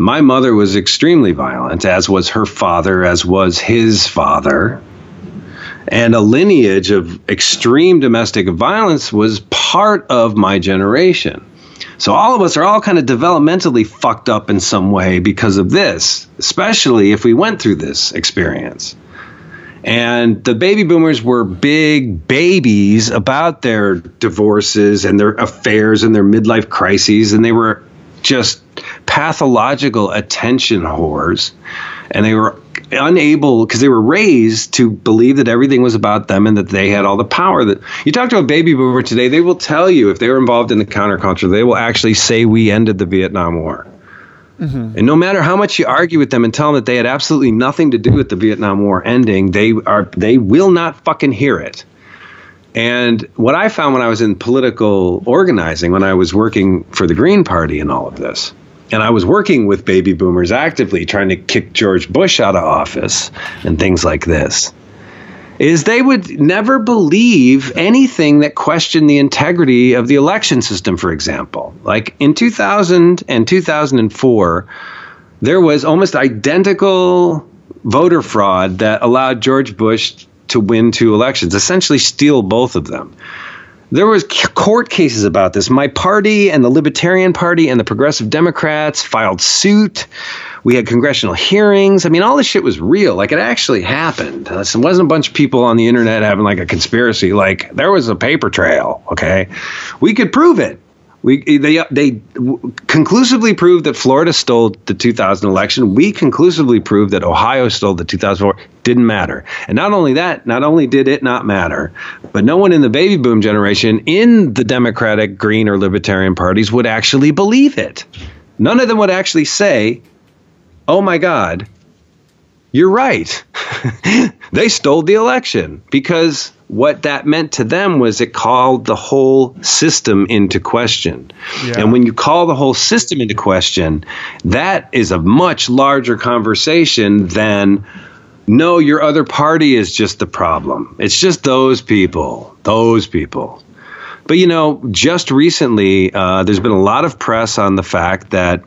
My mother was extremely violent, as was her father, as was his father and a lineage of extreme domestic violence was part of my generation. So all of us are all kind of developmentally fucked up in some way because of this, especially if we went through this experience. And the baby boomers were big babies about their divorces and their affairs and their midlife crises, and they were just pathological attention whores. And they were unable because they were raised to believe that everything was about them and that they had all the power that you talk to a baby boomer today they will tell you if they were involved in the counterculture they will actually say we ended the vietnam war mm-hmm. and no matter how much you argue with them and tell them that they had absolutely nothing to do with the vietnam war ending they are they will not fucking hear it and what i found when i was in political organizing when i was working for the green party and all of this and I was working with baby boomers actively trying to kick George Bush out of office and things like this is they would never believe anything that questioned the integrity of the election system for example. Like in 2000 and 2004 there was almost identical voter fraud that allowed George Bush to win two elections essentially steal both of them there was court cases about this. My party and the Libertarian Party and the Progressive Democrats filed suit. We had congressional hearings. I mean, all this shit was real. Like it actually happened. Uh, it wasn't a bunch of people on the internet having like a conspiracy. Like there was a paper trail. Okay, we could prove it. We they they conclusively proved that Florida stole the 2000 election. We conclusively proved that Ohio stole the 2004. Didn't matter. And not only that, not only did it not matter, but no one in the baby boom generation in the Democratic, Green, or Libertarian parties would actually believe it. None of them would actually say, "Oh my God, you're right. [LAUGHS] they stole the election because what that meant to them was it called the whole system into question. Yeah. And when you call the whole system into question, that is a much larger conversation than no, your other party is just the problem. It's just those people, those people. But you know, just recently, uh, there's been a lot of press on the fact that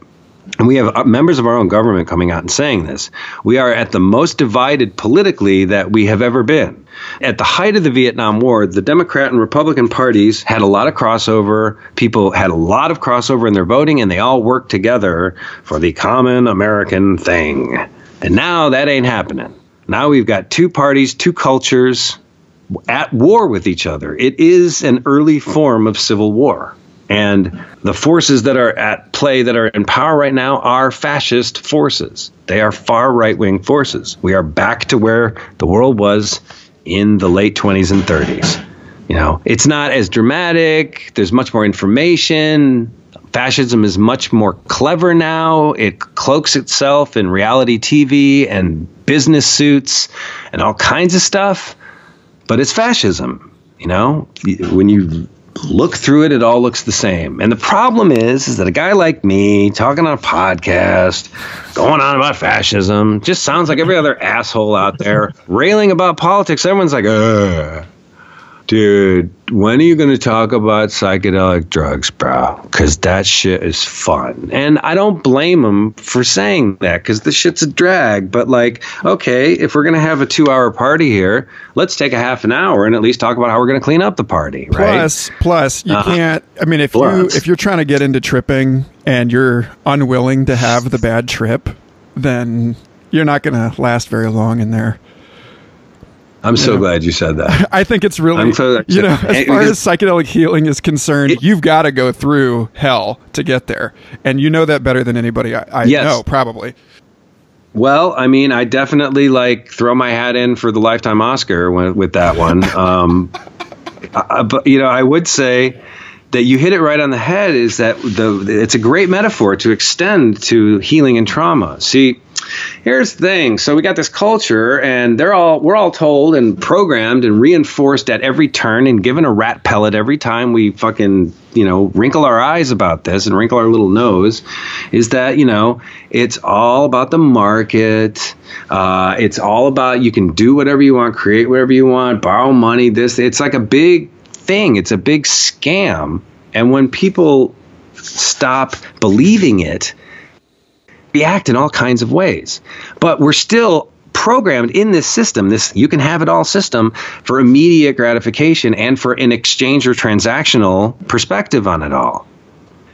and we have uh, members of our own government coming out and saying this. We are at the most divided politically that we have ever been. At the height of the Vietnam War, the Democrat and Republican parties had a lot of crossover. People had a lot of crossover in their voting, and they all worked together for the common American thing. And now that ain't happening. Now we've got two parties, two cultures at war with each other. It is an early form of civil war. And the forces that are at play that are in power right now are fascist forces. They are far right wing forces. We are back to where the world was in the late 20s and 30s. You know, it's not as dramatic, there's much more information. Fascism is much more clever now. It cloaks itself in reality TV and business suits and all kinds of stuff. But it's fascism. You know, when you look through it, it all looks the same. And the problem is, is that a guy like me talking on a podcast, going on about fascism, just sounds like every other asshole out there railing about politics. Everyone's like, Ugh. Dude, when are you going to talk about psychedelic drugs, bro? Because that shit is fun. And I don't blame him for saying that because the shit's a drag. But, like, okay, if we're going to have a two hour party here, let's take a half an hour and at least talk about how we're going to clean up the party, right? Plus, plus you uh, can't, I mean, if, you, if you're trying to get into tripping and you're unwilling to have the bad trip, then you're not going to last very long in there. I'm so know? glad you said that. [LAUGHS] I think it's really, so, you know, as far as psychedelic healing is concerned, it, you've got to go through hell to get there, and you know that better than anybody I, I yes. know, probably. Well, I mean, I definitely like throw my hat in for the lifetime Oscar with, with that one. [LAUGHS] um, uh, but you know, I would say that you hit it right on the head. Is that the it's a great metaphor to extend to healing and trauma. See here's the thing. So we got this culture, and they're all we're all told and programmed and reinforced at every turn and given a rat pellet every time we fucking you know wrinkle our eyes about this and wrinkle our little nose. Is that you know it's all about the market. Uh, it's all about you can do whatever you want, create whatever you want, borrow money. This it's like a big thing. It's a big scam. And when people stop believing it react in all kinds of ways. But we're still programmed in this system, this you can have it all system for immediate gratification and for an exchange or transactional perspective on it all.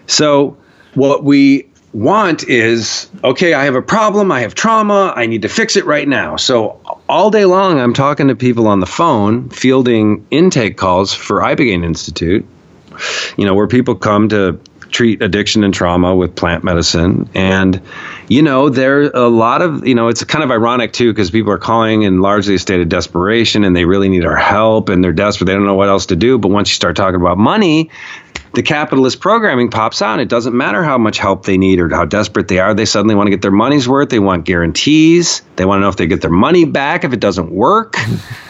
So what we want is okay, I have a problem, I have trauma, I need to fix it right now. So all day long I'm talking to people on the phone, fielding intake calls for Ibogaine Institute, you know, where people come to treat addiction and trauma with plant medicine. And, you know, there are a lot of, you know, it's kind of ironic too, because people are calling in largely a state of desperation and they really need our help and they're desperate. They don't know what else to do. But once you start talking about money, the capitalist programming pops out. It doesn't matter how much help they need or how desperate they are. They suddenly want to get their money's worth. They want guarantees. They want to know if they get their money back if it doesn't work.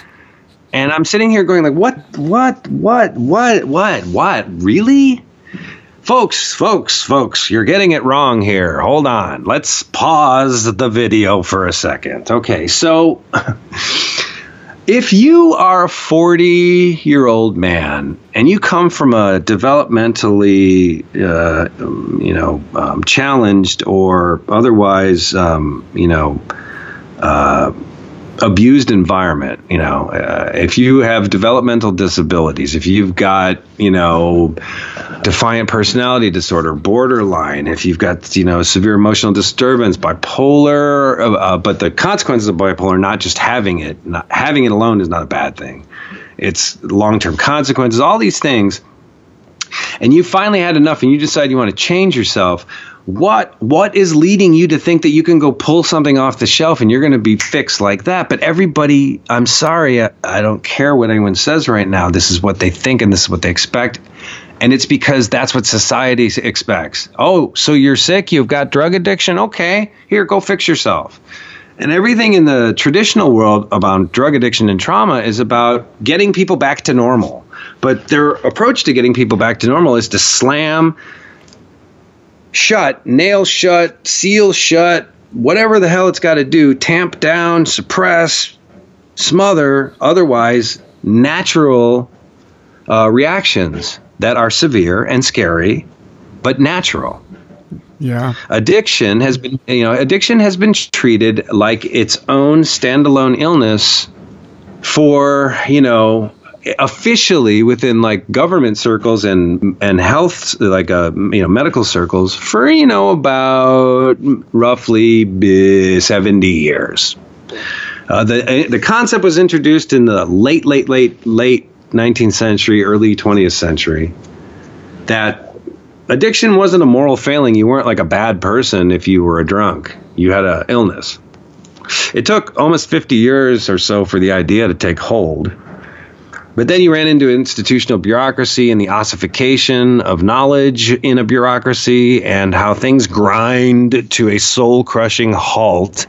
[LAUGHS] and I'm sitting here going like, what, what, what, what, what, what? Really? Folks, folks, folks, you're getting it wrong here. Hold on. Let's pause the video for a second. Okay, so [LAUGHS] if you are a 40 year old man and you come from a developmentally, uh, you know, um, challenged or otherwise, um, you know, uh, abused environment. You know, uh, if you have developmental disabilities, if you've got, you know, defiant personality disorder, borderline, if you've got, you know, severe emotional disturbance, bipolar, uh, uh but the consequences of bipolar, not just having it, not having it alone is not a bad thing. It's long term consequences, all these things. And you finally had enough and you decide you want to change yourself what what is leading you to think that you can go pull something off the shelf and you're going to be fixed like that? But everybody i'm sorry I, I, don't care what anyone says right now. This is what they think and this is what they expect. And it's because that's what society expects. Oh so you're sick? You've got drug addiction? Okay here go fix yourself. And everything in the traditional world about drug addiction and trauma is about getting people back to normal. But their approach to getting people back to normal is to slam shut, nail shut, seal shut, whatever the hell it's got to do, tamp down, suppress, smother, otherwise natural uh, reactions that are severe and scary, but natural. Yeah. Addiction has been, you know, addiction has been treated like its own standalone illness for, you know, officially within like government circles and and health like uh, you know medical circles for you know about roughly 70 years. Uh, the the concept was introduced in the late late late late 19th century, early 20th century. That addiction wasn't a moral failing. You weren't like a bad person if you were a drunk. You had a illness. It took almost 50 years or so for the idea to take hold. But then you ran into institutional bureaucracy and the ossification of knowledge in a bureaucracy and how things grind to a soul crushing halt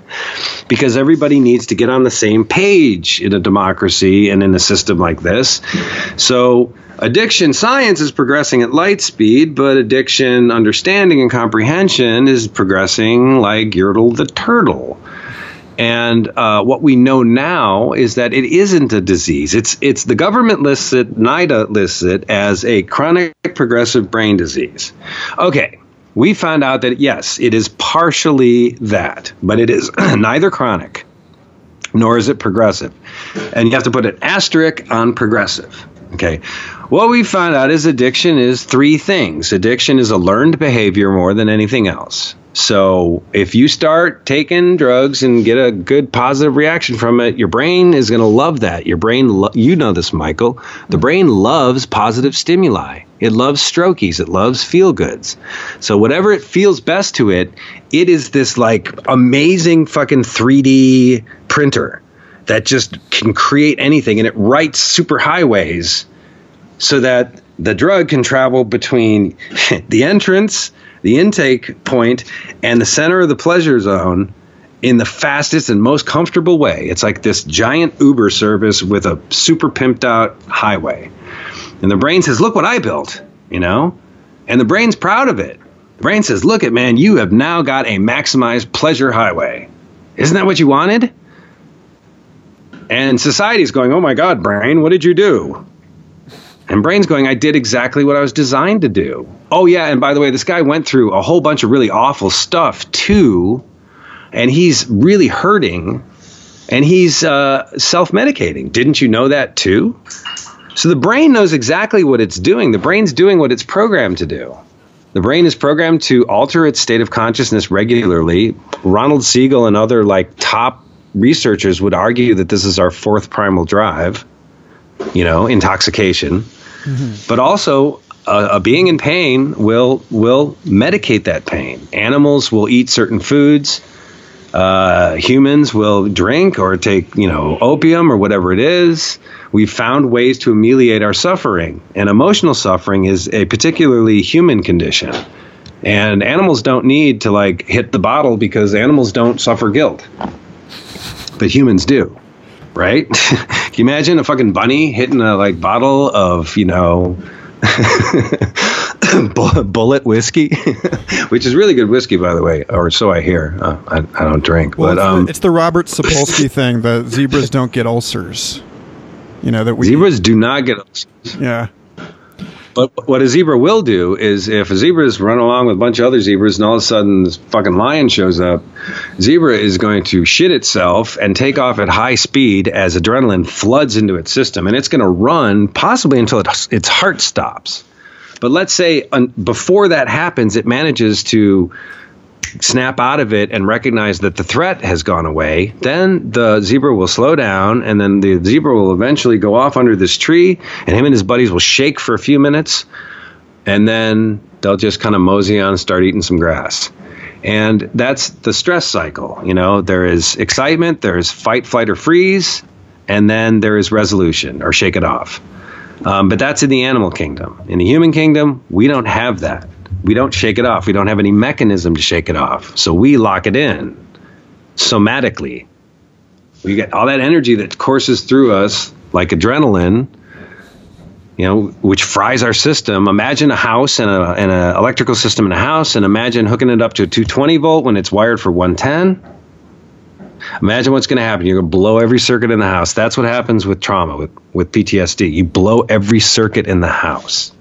because everybody needs to get on the same page in a democracy and in a system like this. So, addiction science is progressing at light speed, but addiction understanding and comprehension is progressing like Yertle the turtle. And uh, what we know now is that it isn't a disease. It's it's the government lists it, NIDA lists it as a chronic progressive brain disease. Okay, we found out that yes, it is partially that, but it is [CLEARS THROAT] neither chronic nor is it progressive. And you have to put an asterisk on progressive. Okay. What we found out is addiction is three things. Addiction is a learned behavior more than anything else. So if you start taking drugs and get a good positive reaction from it, your brain is going to love that. Your brain, lo- you know this, Michael. The mm-hmm. brain loves positive stimuli. It loves strokies. It loves feel goods. So whatever it feels best to it, it is this like amazing fucking 3D printer that just can create anything and it writes super highways so that the drug can travel between [LAUGHS] the entrance the intake point and the center of the pleasure zone in the fastest and most comfortable way. It's like this giant Uber service with a super pimped out highway. And the brain says, Look what I built, you know? And the brain's proud of it. The brain says, Look at man, you have now got a maximized pleasure highway. Isn't that what you wanted? And society's going, Oh my God, brain, what did you do? And Brain's going, I did exactly what I was designed to do. Oh, yeah. And by the way, this guy went through a whole bunch of really awful stuff too. And he's really hurting and he's uh, self medicating. Didn't you know that too? So the brain knows exactly what it's doing. The brain's doing what it's programmed to do. The brain is programmed to alter its state of consciousness regularly. Ronald Siegel and other like top researchers would argue that this is our fourth primal drive, you know, intoxication. Mm-hmm. But also, a, a being in pain will will medicate that pain. Animals will eat certain foods. Uh, humans will drink or take, you know, opium or whatever it is. We've found ways to ameliorate our suffering, and emotional suffering is a particularly human condition. And animals don't need to like hit the bottle because animals don't suffer guilt, but humans do, right? [LAUGHS] Can you imagine a fucking bunny hitting a like bottle of, you know, [LAUGHS] Bulleit whiskey, [LAUGHS] which is really good whiskey, by the way, or so I hear. Uh, I, I don't drink, well, but it's, um, the, it's the Robert Sapolsky [LAUGHS] thing. The zebras don't get ulcers. You know that we zebras do not get ulcers. Yeah. But what a zebra will do is if a zebra is run along with a bunch of other zebras and all of a sudden this fucking lion shows up, zebra is going to shit itself and take off at high speed as adrenaline floods into its system. And it's going to run possibly until it, its heart stops. But let's say um, before that happens, it manages to snap out of it and recognize that the threat has gone away, then the zebra will slow down, and then the zebra will eventually go off under this tree, and him and his buddies will shake for a few minutes, and then they'll just kind of mosey on and start eating some grass. And that's the stress cycle. You know, there is excitement, there is fight, flight, or freeze, and then there is resolution or shake it off. Um, but that's in the animal kingdom. In the human kingdom, we don't have that we don't shake it off. We don't have any mechanism to shake it off. So we lock it in somatically. We get all that energy that courses through us like adrenaline, you know, which fries our system. Imagine a house and an electrical system in a house, and imagine hooking it up to a 220 volt when it's wired for 110. Imagine what's going to happen. You're going to blow every circuit in the house. That's what happens with trauma, with, with PTSD. You blow every circuit in the house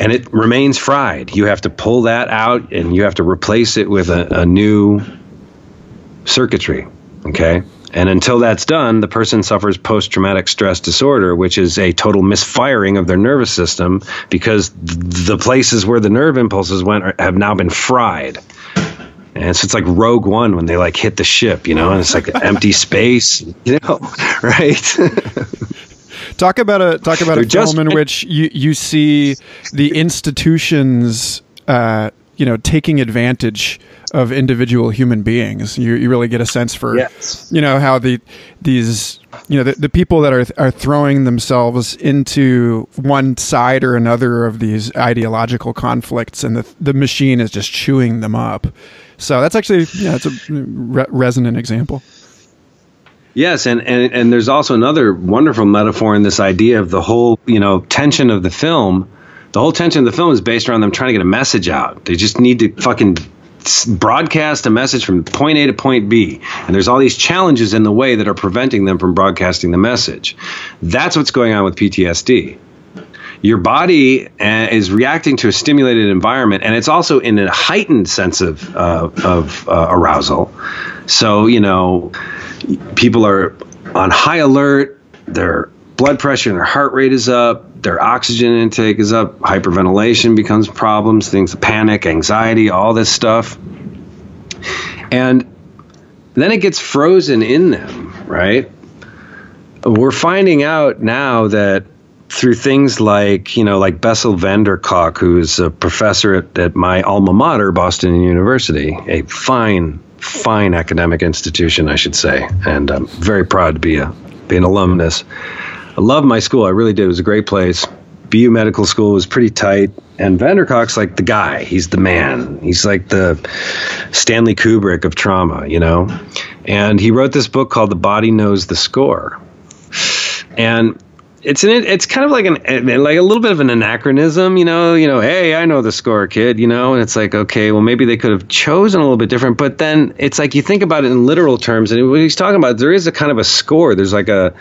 and it remains fried. You have to pull that out and you have to replace it with a, a new circuitry. Okay. And until that's done, the person suffers post traumatic stress disorder, which is a total misfiring of their nervous system because the places where the nerve impulses went are, have now been fried. And so it's like Rogue One when they like hit the ship, you know, and it's like empty [LAUGHS] space, you know, [LAUGHS] right? [LAUGHS] Talk about a talk about They're a film in which you you see the institutions, uh, you know, taking advantage of individual human beings. You you really get a sense for yes. you know how the these you know the, the people that are are throwing themselves into one side or another of these ideological conflicts, and the the machine is just chewing them up. So that's actually yeah, it's a re- resonant example. Yes, and, and and there's also another wonderful metaphor in this idea of the whole, you know, tension of the film. The whole tension of the film is based around them trying to get a message out. They just need to fucking broadcast a message from point A to point B. And there's all these challenges in the way that are preventing them from broadcasting the message. That's what's going on with PTSD. Your body uh, is reacting to a stimulated environment, and it's also in a heightened sense of, uh, of uh, arousal. So, you know, people are on high alert. Their blood pressure and their heart rate is up. Their oxygen intake is up. Hyperventilation becomes problems. Things, panic, anxiety, all this stuff. And then it gets frozen in them, right? We're finding out now that through things like, you know, like Bessel van der Kolk, who's a professor at, at my alma mater, Boston University, a fine fine academic institution, I should say, and I'm very proud to be a be an alumnus. I love my school. I really did. It was a great place. BU Medical School was pretty tight, and van der Kolk's like the guy. He's the man. He's like the Stanley Kubrick of trauma, you know. And he wrote this book called The Body Knows the Score. And it's an it's kind of like an like a little bit of an anachronism, you know. You know, hey, I know the score, kid. You know, and it's like, okay, well, maybe they could have chosen a little bit different. But then it's like you think about it in literal terms, and what he's talking about, there is a kind of a score. There's like a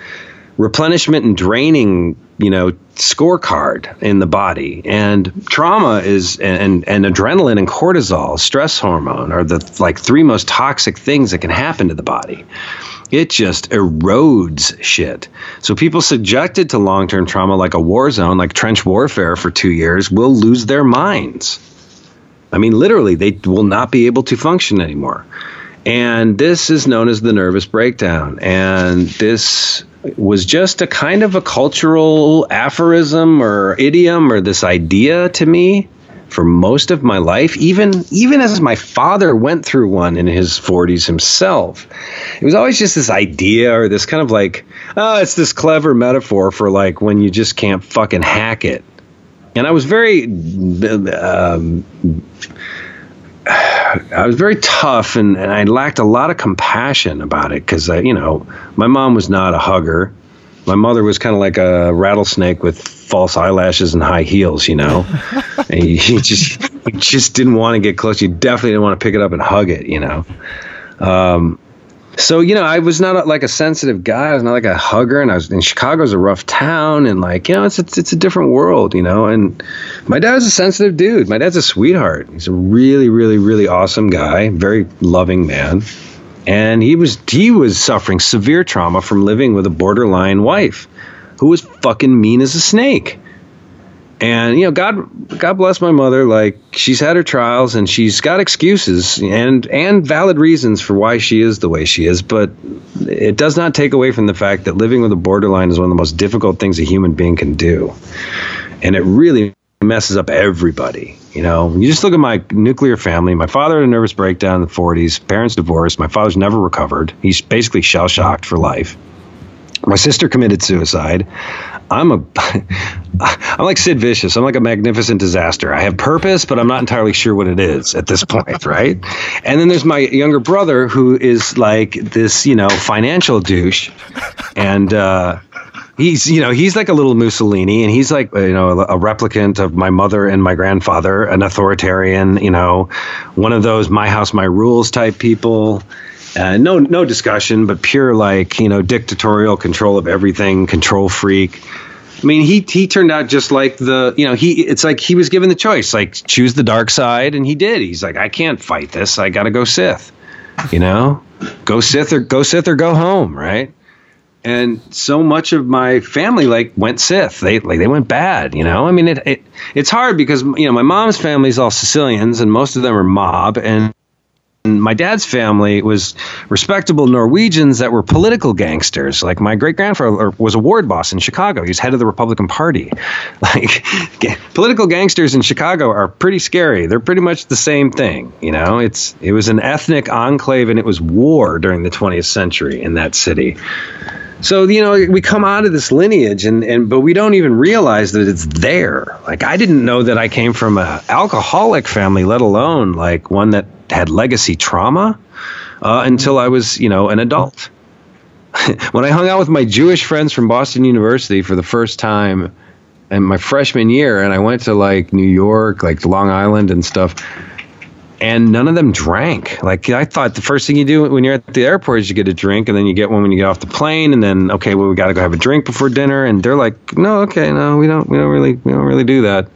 replenishment and draining, you know, scorecard in the body. And trauma is and and adrenaline and cortisol, stress hormone, are the like three most toxic things that can happen to the body it just erodes shit. So people subjected to long term trauma like a war zone, like trench warfare for two years, will lose their minds. I mean, literally, they will not be able to function anymore. And this is known as the nervous breakdown. And this was just a kind of a cultural aphorism or idiom or this idea to me for most of my life even even as my father went through one in his 40s himself. It was always just this idea or this kind of like oh it's this clever metaphor for like when you just can't fucking hack it. And i was very um, I was very tough and, and I lacked a lot of compassion about it because, you know, my mom was not a hugger. My mother was kind of like a rattlesnake with false eyelashes and high heels, you know. [LAUGHS] and you, you just you just didn't want to get close. You definitely didn't want to pick it up and hug it, you know. Um, so you know, I was not like a sensitive guy. I was not like a hugger, and I was in Chicago's a rough town, and like you know, it's it's, it's a different world, you know. And my dad's a sensitive dude. My dad's a sweetheart. He's a really, really, really awesome guy, very loving man, and he was he was suffering severe trauma from living with a borderline wife, who was fucking mean as a snake and you know god god bless my mother. Like she's had her trials and she's got excuses and and valid reasons for why she is the way she is. But it does not take away from the fact that living with a borderline is one of the most difficult things a human being can do. And it really messes up everybody you know. You just look at my nuclear family. My father had a nervous breakdown in the 40s parents divorced. My father's never recovered. He's basically shell shocked for life my sister committed suicide. I'm a [LAUGHS] I'm like Sid Vicious. I'm like a magnificent disaster. I have purpose, but I'm not entirely sure what it is at this point, [LAUGHS] right? And then there's my younger brother who is like this, you know, financial douche, and uh, he's you know he's like a little Mussolini, and he's like you know a replicant of my mother and my grandfather, an authoritarian, you know, one of those my house my rules type people. Uh, no, no discussion, but pure like you know dictatorial control of everything, control freak. I mean, he he turned out just like the you know he. It's like he was given the choice, like choose the dark side, and he did. He's like, I can't fight this. I got to go Sith. You know, go Sith or go Sith or go home, right? And so much of my family like went Sith. They like they went bad. You know, I mean, it, it it's hard because you know my mom's family's all Sicilians, and most of them are mob, and my dad's family was respectable Norwegians that were political gangsters. Like my great grandfather was a ward boss in Chicago. He's head of the Republican Party. [LAUGHS] Like political gangsters in Chicago are pretty scary. They're pretty much the same thing. You know, it's it was an ethnic enclave and it was war during the 20th century in that city. So you know we come out of this lineage and, and but we don't even realize that it's there. Like I didn't know that I came from a alcoholic family, let alone like one that had legacy trauma uh, until I was, you know, an adult. [LAUGHS] when I hung out with my Jewish friends from Boston University for the first time in my freshman year, and I went to like New York, like Long Island and stuff, and none of them drank. Like I thought, the first thing you do when you're at the airport is you get a drink, and then you get one when you get off the plane, and then okay, well we got to go have a drink before dinner, and they're like, no, okay, no, we don't, we don't really, we don't really do that.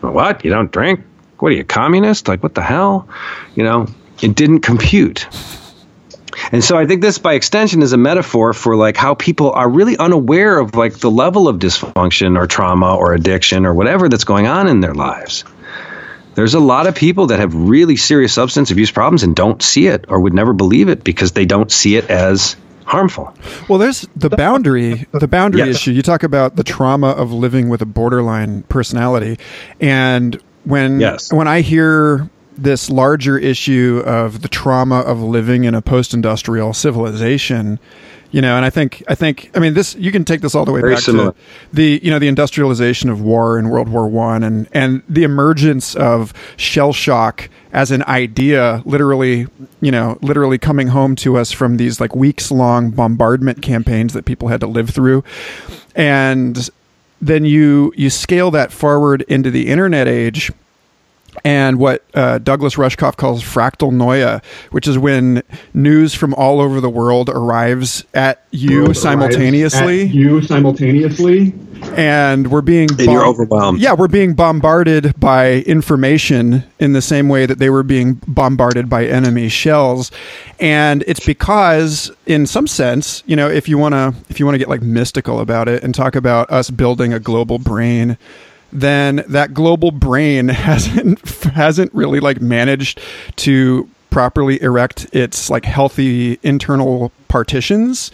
What? You don't drink? What are you, communist? Like, what the hell? You know, it didn't compute. And so I think this by extension is a metaphor for like how people are really unaware of like the level of dysfunction or trauma or addiction or whatever that's going on in their lives. There's a lot of people that have really serious substance abuse problems and don't see it or would never believe it because they don't see it as harmful. Well, there's the boundary, the boundary yes. issue. You talk about the trauma of living with a borderline personality and when yes. when I hear this larger issue of the trauma of living in a post-industrial civilization, you know, and I think I think I mean this you can take this all the way Very back similar. to the you know the industrialization of war in World War One and and the emergence of shell shock as an idea, literally you know literally coming home to us from these like weeks long bombardment campaigns that people had to live through, and then you you scale that forward into the internet age and what uh, Douglas Rushkoff calls fractalnoia, which is when news from all over the world arrives at you simultaneously. At you simultaneously, and we're being and you're overwhelmed. Yeah, we're being bombarded by information in the same way that they were being bombarded by enemy shells, and it's because, in some sense, you know, if you want to, if you want to get like mystical about it and talk about us building a global brain then that global brain [LAUGHS] hasn't hasn't really like managed to properly erect its like healthy internal partitions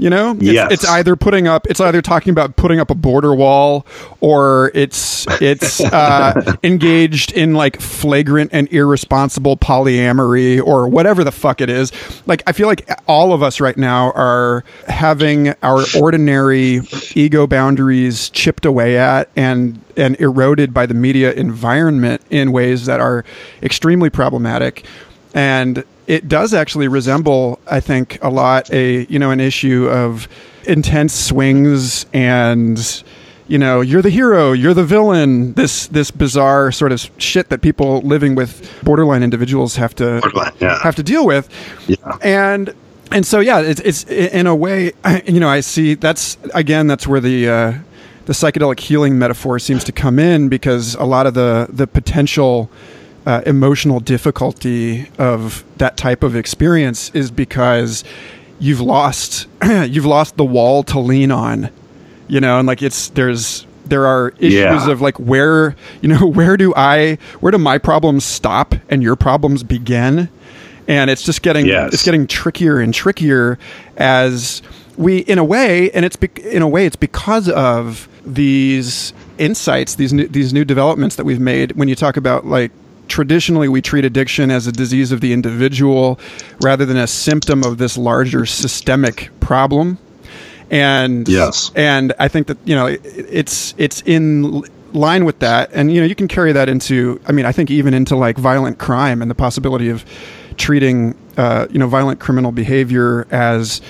You know, it's, Yes. it's either putting up, it's either talking about putting up a border wall, or it's it's [LAUGHS] uh, engaged in like flagrant and irresponsible polyamory, or whatever the fuck it is. Like, I feel like all of us right now are having our ordinary ego boundaries chipped away at and and eroded by the media environment in ways that are extremely problematic and it does actually resemble i think a lot a you know an issue of intense swings and you know you're the hero you're the villain this this bizarre sort of shit that people living with borderline individuals have to yeah. have to deal with Yeah. and and so yeah it's it's in a way [CLEARS THROAT] you know i see that's again that's where the uh the psychedelic healing metaphor seems to come in because a lot of the the potential uh, emotional difficulty of that type of experience is because you've lost [CLEARS THROAT] you've lost the wall to lean on you know and like it's there's there are issues Yeah. of like where you know [LAUGHS] where do i where do my problems stop and your problems begin and it's just getting Yes. it's getting trickier and trickier as we in a way and it's bec in a way it's because of these insights these new, these new developments that we've made when you talk about like traditionally we treat addiction as a disease of the individual rather than a symptom of this larger systemic problem and Yes. and I think that you know it, it's it's in line with that, and you know you can carry that into I mean I think even into like violent crime and the possibility of treating uh, you know violent criminal behavior as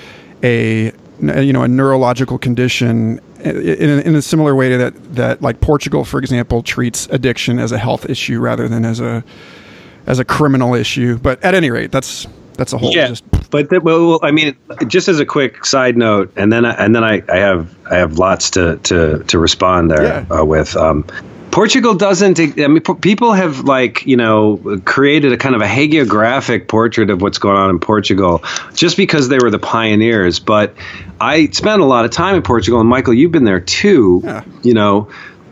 a you know a neurological condition in a, in a similar way to that that like Portugal for example treats addiction as a health issue rather than as a as a criminal issue. But at any rate, that's that's a whole Yeah, just but the, well, I mean, just as a quick side note, and then I, and then I, I have I have lots to to to respond there Yeah. uh, with. Um, Portugal doesn't. I mean, people have like you know created a kind of a hagiographic portrait of what's going on in Portugal just because they were the pioneers. But I spent a lot of time in Portugal, and Michael, you've been there too. Yeah. You know,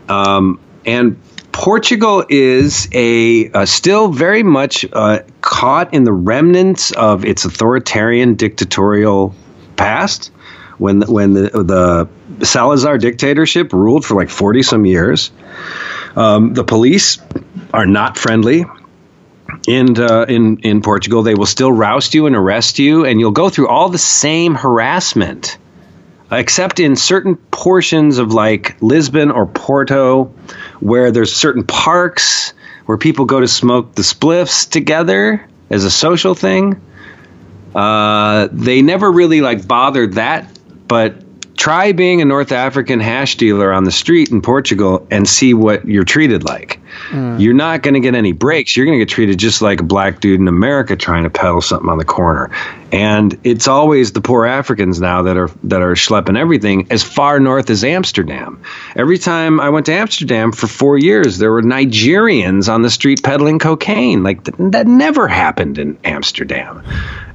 um, and Portugal is a uh, still very much uh, caught in the remnants of its authoritarian dictatorial past. When when the the Salazar dictatorship ruled for like forty some years, um, the police are not friendly. In, uh, in in Portugal, they will still roust you and arrest you, and you'll go through all the same harassment except in certain portions of like Lisbon or Porto, where there's certain parks where people go to smoke the spliffs together as a social thing. Uh, they never really like bothered that, but try being a North African hash dealer on the street in Portugal and see what you're treated like. Mm. You're not going to get any breaks. You're going to get treated just like a black dude in America trying to peddle something on the corner. And it's always the poor Africans now that are that are schlepping everything as far north as Amsterdam. Every time I went to Amsterdam for 4 years, there were Nigerians on the street peddling cocaine. Like th- that never happened in Amsterdam.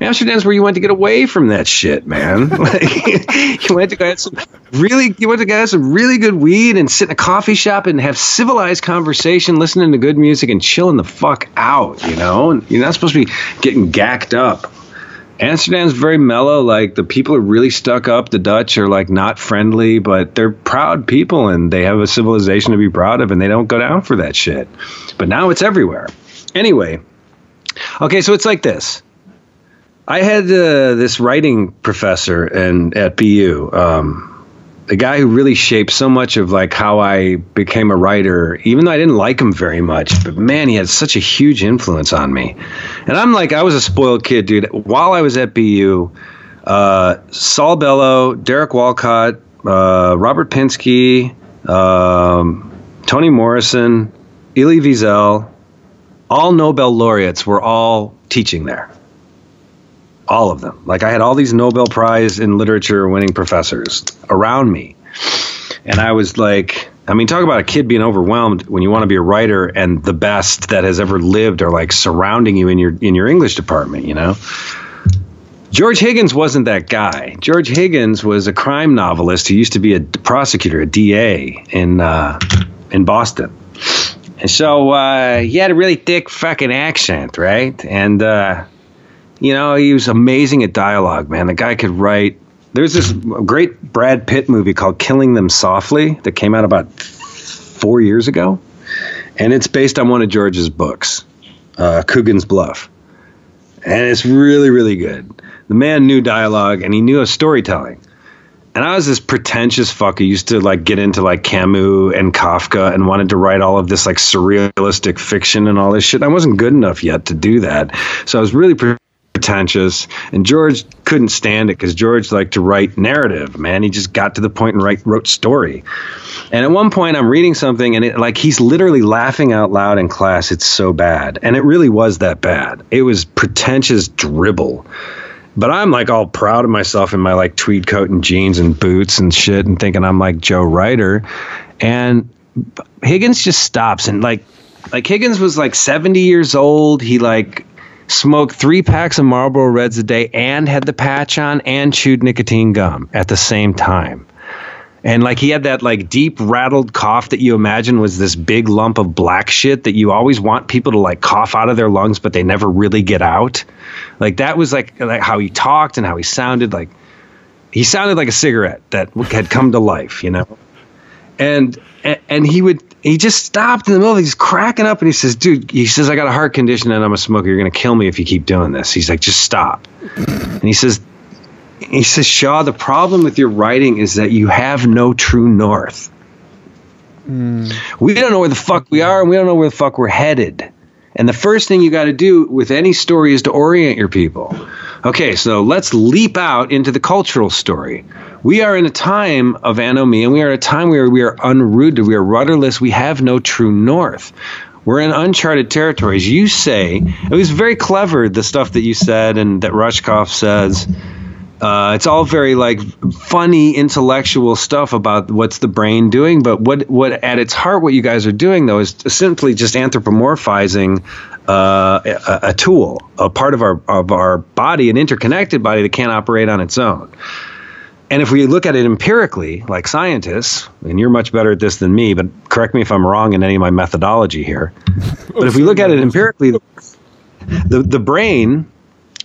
Amsterdam's where you went to get away from that shit, man. [LAUGHS] like, you went to go have some really, you went to have some really good weed and sit in a coffee shop and have civilized conversation, listening to good music and chilling the fuck out, you know. And you're not supposed to be getting gacked up. Amsterdam's very mellow. Like the people are really stuck up. The Dutch are like not friendly, but they're proud people and they have a civilization to be proud of, and they don't go down for that shit. But now it's everywhere. Anyway, okay, so it's like this. I had uh, this writing professor and at BU, um, a guy who really shaped so much of like how I became a writer. Even though I didn't like him very much, but man, he had such a huge influence on me. And I'm like, I was a spoiled kid, dude. While I was at BU, uh, Saul Bellow, Derek Walcott, uh, Robert Pinsky, um, Toni Morrison, Elie Wiesel, all Nobel laureates were all teaching there all of them. Like I had all these Nobel Prize in literature winning professors around me. And I was like, I mean, talk about a kid being overwhelmed when you want to be a writer and the best that has ever lived are like surrounding you in your in your English department, you know? George Higgins wasn't that guy. George Higgins was a crime novelist who used to be a prosecutor, a DA in uh, in Boston. And so uh, he had a really thick fucking accent, right? And uh, you know, he was amazing at dialogue, man. The guy could write There's this great Brad Pitt movie called Killing Them Softly that came out about four years ago, and it's based on one of George's books, uh, Coogan's Bluff, and it's really really good. The man knew dialogue and he knew a storytelling. And I was this pretentious fuck who used to like get into like Camus and Kafka and wanted to write all of this like surrealistic fiction and all this shit. I wasn't good enough yet to do that. So I was really pretentious. And George couldn't stand it because George liked to write narrative, man. He just got to the point and write, wrote story. And at one point, I'm reading something and it like he's literally laughing out loud in class. It's so bad. And it really was that bad. It was pretentious dribble but I'm like all proud of myself in my like tweed coat and jeans and boots and shit and thinking I'm like Joe Ryder. And Higgins just stops and like like Higgins was like 70 years old. He like smoked three packs of Marlboro Reds a day and had the patch on and chewed nicotine gum at the same time. And like he had that like deep rattled cough that you imagine was this big lump of black shit that you always want people to like cough out of their lungs but they never really get out. Like that was like, like how he talked and how he sounded like he sounded like a cigarette that had come to life you know? And and he would he just stopped in the middle he's cracking up and he says dude he says i got a heart condition and i'm a smoker you're to kill me if you keep doing this he's like just stop and he says he says, Shaw, the problem with your writing is that you have no true north. Mm. We don't know where the fuck we are and we don't know where the fuck we're headed. And the first thing you got to do with any story is to orient your people. Okay, so let's leap out into the cultural story. We are in a time of anomie, and we are a time where we are unrooted, we are rudderless, we have no true north. We're in uncharted territories. You say, it was very clever, the stuff that you said and that Rushkoff says uh, it's all very like funny intellectual stuff about what's the brain doing, but what what at its heart, what you guys are doing though is simply just anthropomorphizing uh, a, a, tool, a part of our of our body, an interconnected body that can't operate on its own. And if we look at it empirically, like scientists, and you're much better at this than me, but correct me if I'm wrong in any of my methodology here. [LAUGHS] But if we look at it empirically, the the brain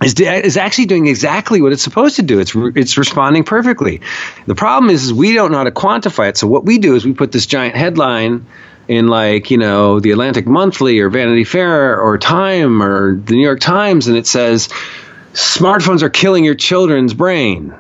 is, is actually doing exactly what it's supposed to do. It's it's responding perfectly. The problem is, is we don't know how to quantify it. So what we do is we put this giant headline in like you know the Atlantic Monthly or Vanity Fair or Time or the New York Times, and it says smartphones are killing your children's brain.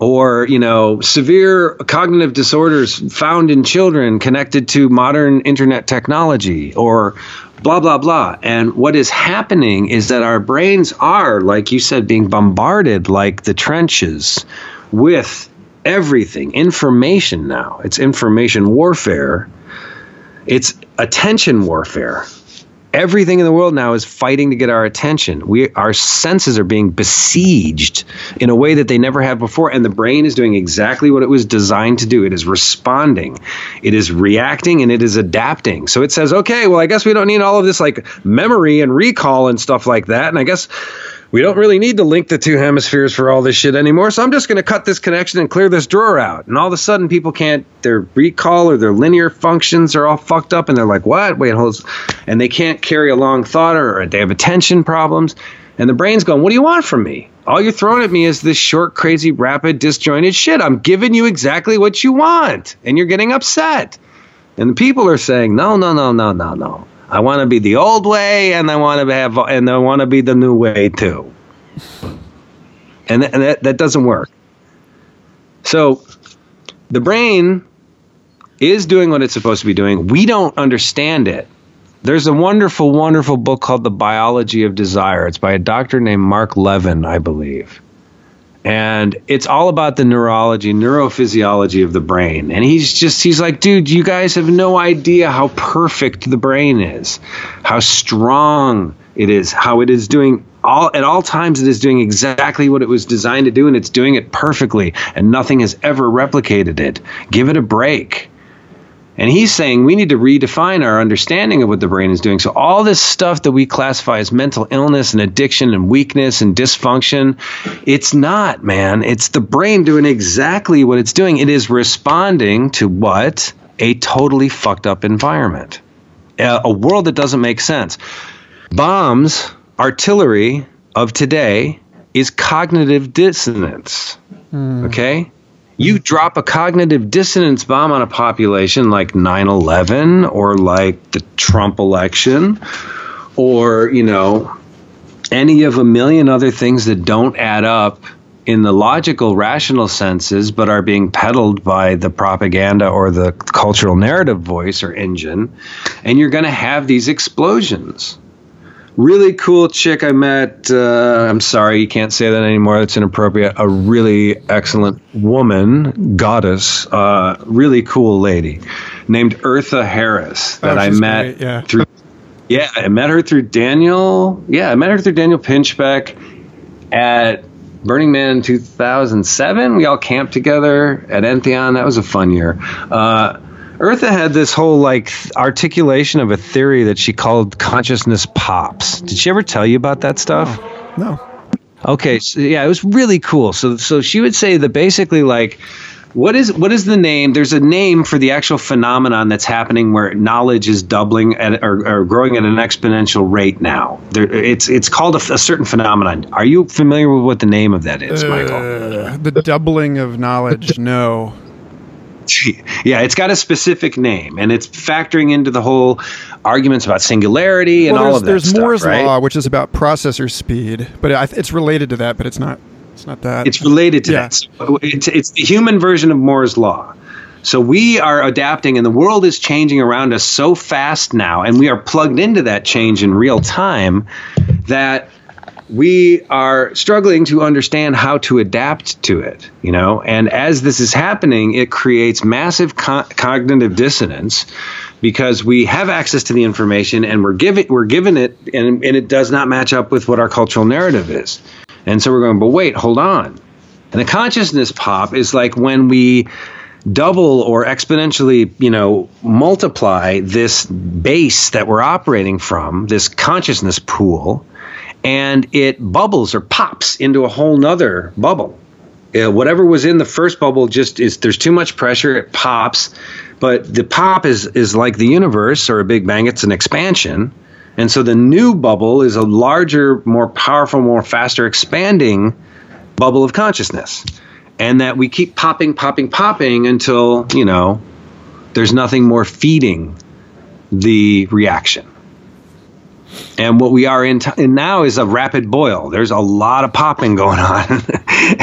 Or, you know, severe cognitive disorders found in children connected to modern internet technology. Or, blah, blah, blah. And what is happening is that our brains are, like you said, being bombarded like the trenches with everything, information now. It's information warfare, it's attention warfare everything in the world now is fighting to get our attention. We our senses are being besieged in a way that they never have before and the brain is doing exactly what it was designed to do. It is responding. It is reacting and it is adapting. So it says, "Okay, well I guess we don't need all of this like memory and recall and stuff like that." And I guess we don't really need to link the two hemispheres for all this shit anymore. So I'm just going to cut this connection and clear this drawer out. And all of a sudden, people can't, their recall or their linear functions are all fucked up. And they're like, what? Wait, hold And they can't carry a long thought or, or they have attention problems. And the brain's going, what do you want from me? All you're throwing at me is this short, crazy, rapid, disjointed shit. I'm giving you exactly what you want. And you're getting upset. And the people are saying, no, no, no, no, no, no. I want to be the old way, and I want to have, and I want to be the new way too. And, th- and that, that doesn't work. So, the brain is doing what it's supposed to be doing. We don't understand it. There's a wonderful, wonderful book called The Biology of Desire. It's by a doctor named Mark Levin, I believe and it's all about the neurology neurophysiology of the brain. And he's just he's like dude you guys have no idea how perfect the brain is how strong it is how it is doing all at all times it is doing exactly what it was designed to do and it's doing it perfectly and nothing has ever replicated it. Give it a break and he's saying we need to redefine our understanding of what the brain is doing. So, all this stuff that we classify as mental illness and addiction and weakness and dysfunction, it's not, man. It's the brain doing exactly what it's doing. It is responding to what? A totally fucked up environment, a world that doesn't make sense. Bombs, artillery of today is cognitive dissonance. Hmm. Okay? You drop a cognitive dissonance bomb on a population like 9 11 or like the Trump election or, you know, any of a million other things that don't add up in the logical, rational senses, but are being peddled by the propaganda or the cultural narrative voice or engine, and you're going to have these explosions. Really cool chick I met. Uh, I'm sorry, you can't say that anymore. That's inappropriate. A really excellent woman, goddess, uh, really cool lady named Eartha Harris that Oh, I met great, yeah. through. Yeah, I met her through Daniel. Yeah, I met her through Daniel Pinchbeck at Burning Man 2007. We all camped together at Entheon. That was a fun year. Uh, Eartha had this whole like articulation of a theory that she called consciousness pops. Did she ever tell you about that stuff? No. Okay, so yeah, it was really cool. So so she would say that basically like what is what is the name? There's a name for the actual phenomenon that's happening where knowledge is doubling at, or, or growing at an exponential rate now. There, it's it's called a, a certain phenomenon. Are you familiar with what the name of that is, Michael? Uh, the doubling of knowledge. No. Yeah, it's got a specific name, and it's factoring into the whole arguments about singularity and well, all of that there's stuff, Moore's right? law, which is about processor speed, but it's related to that. But it's not. It's not that. It's related to Yeah. that. So It's, it's the human version of Moore's law. So we are adapting, and the world is changing around us so fast now, and we are plugged into that change in real time that we are struggling to understand how to adapt to it. You know, and as this is happening, it creates massive co- cognitive dissonance because we have access to the information and we're given we're given it, and, and it does not match up with what our cultural narrative is. And so we're going, but wait, hold on. And the consciousness pop is like when we double or exponentially, you know, multiply this base that we're operating from, this consciousness pool, and it bubbles or pops into a whole nother bubble. Uh, whatever was in the first bubble just is there's too much pressure, it pops. But the pop is is like the universe or a big bang, it's an expansion. And so the new bubble is a larger, more powerful, more faster expanding bubble of consciousness. And that we keep popping, popping, popping until, you know, there's nothing more feeding the reaction. And what we are in, t- in now is a rapid boil. There's a lot of popping going on, [LAUGHS]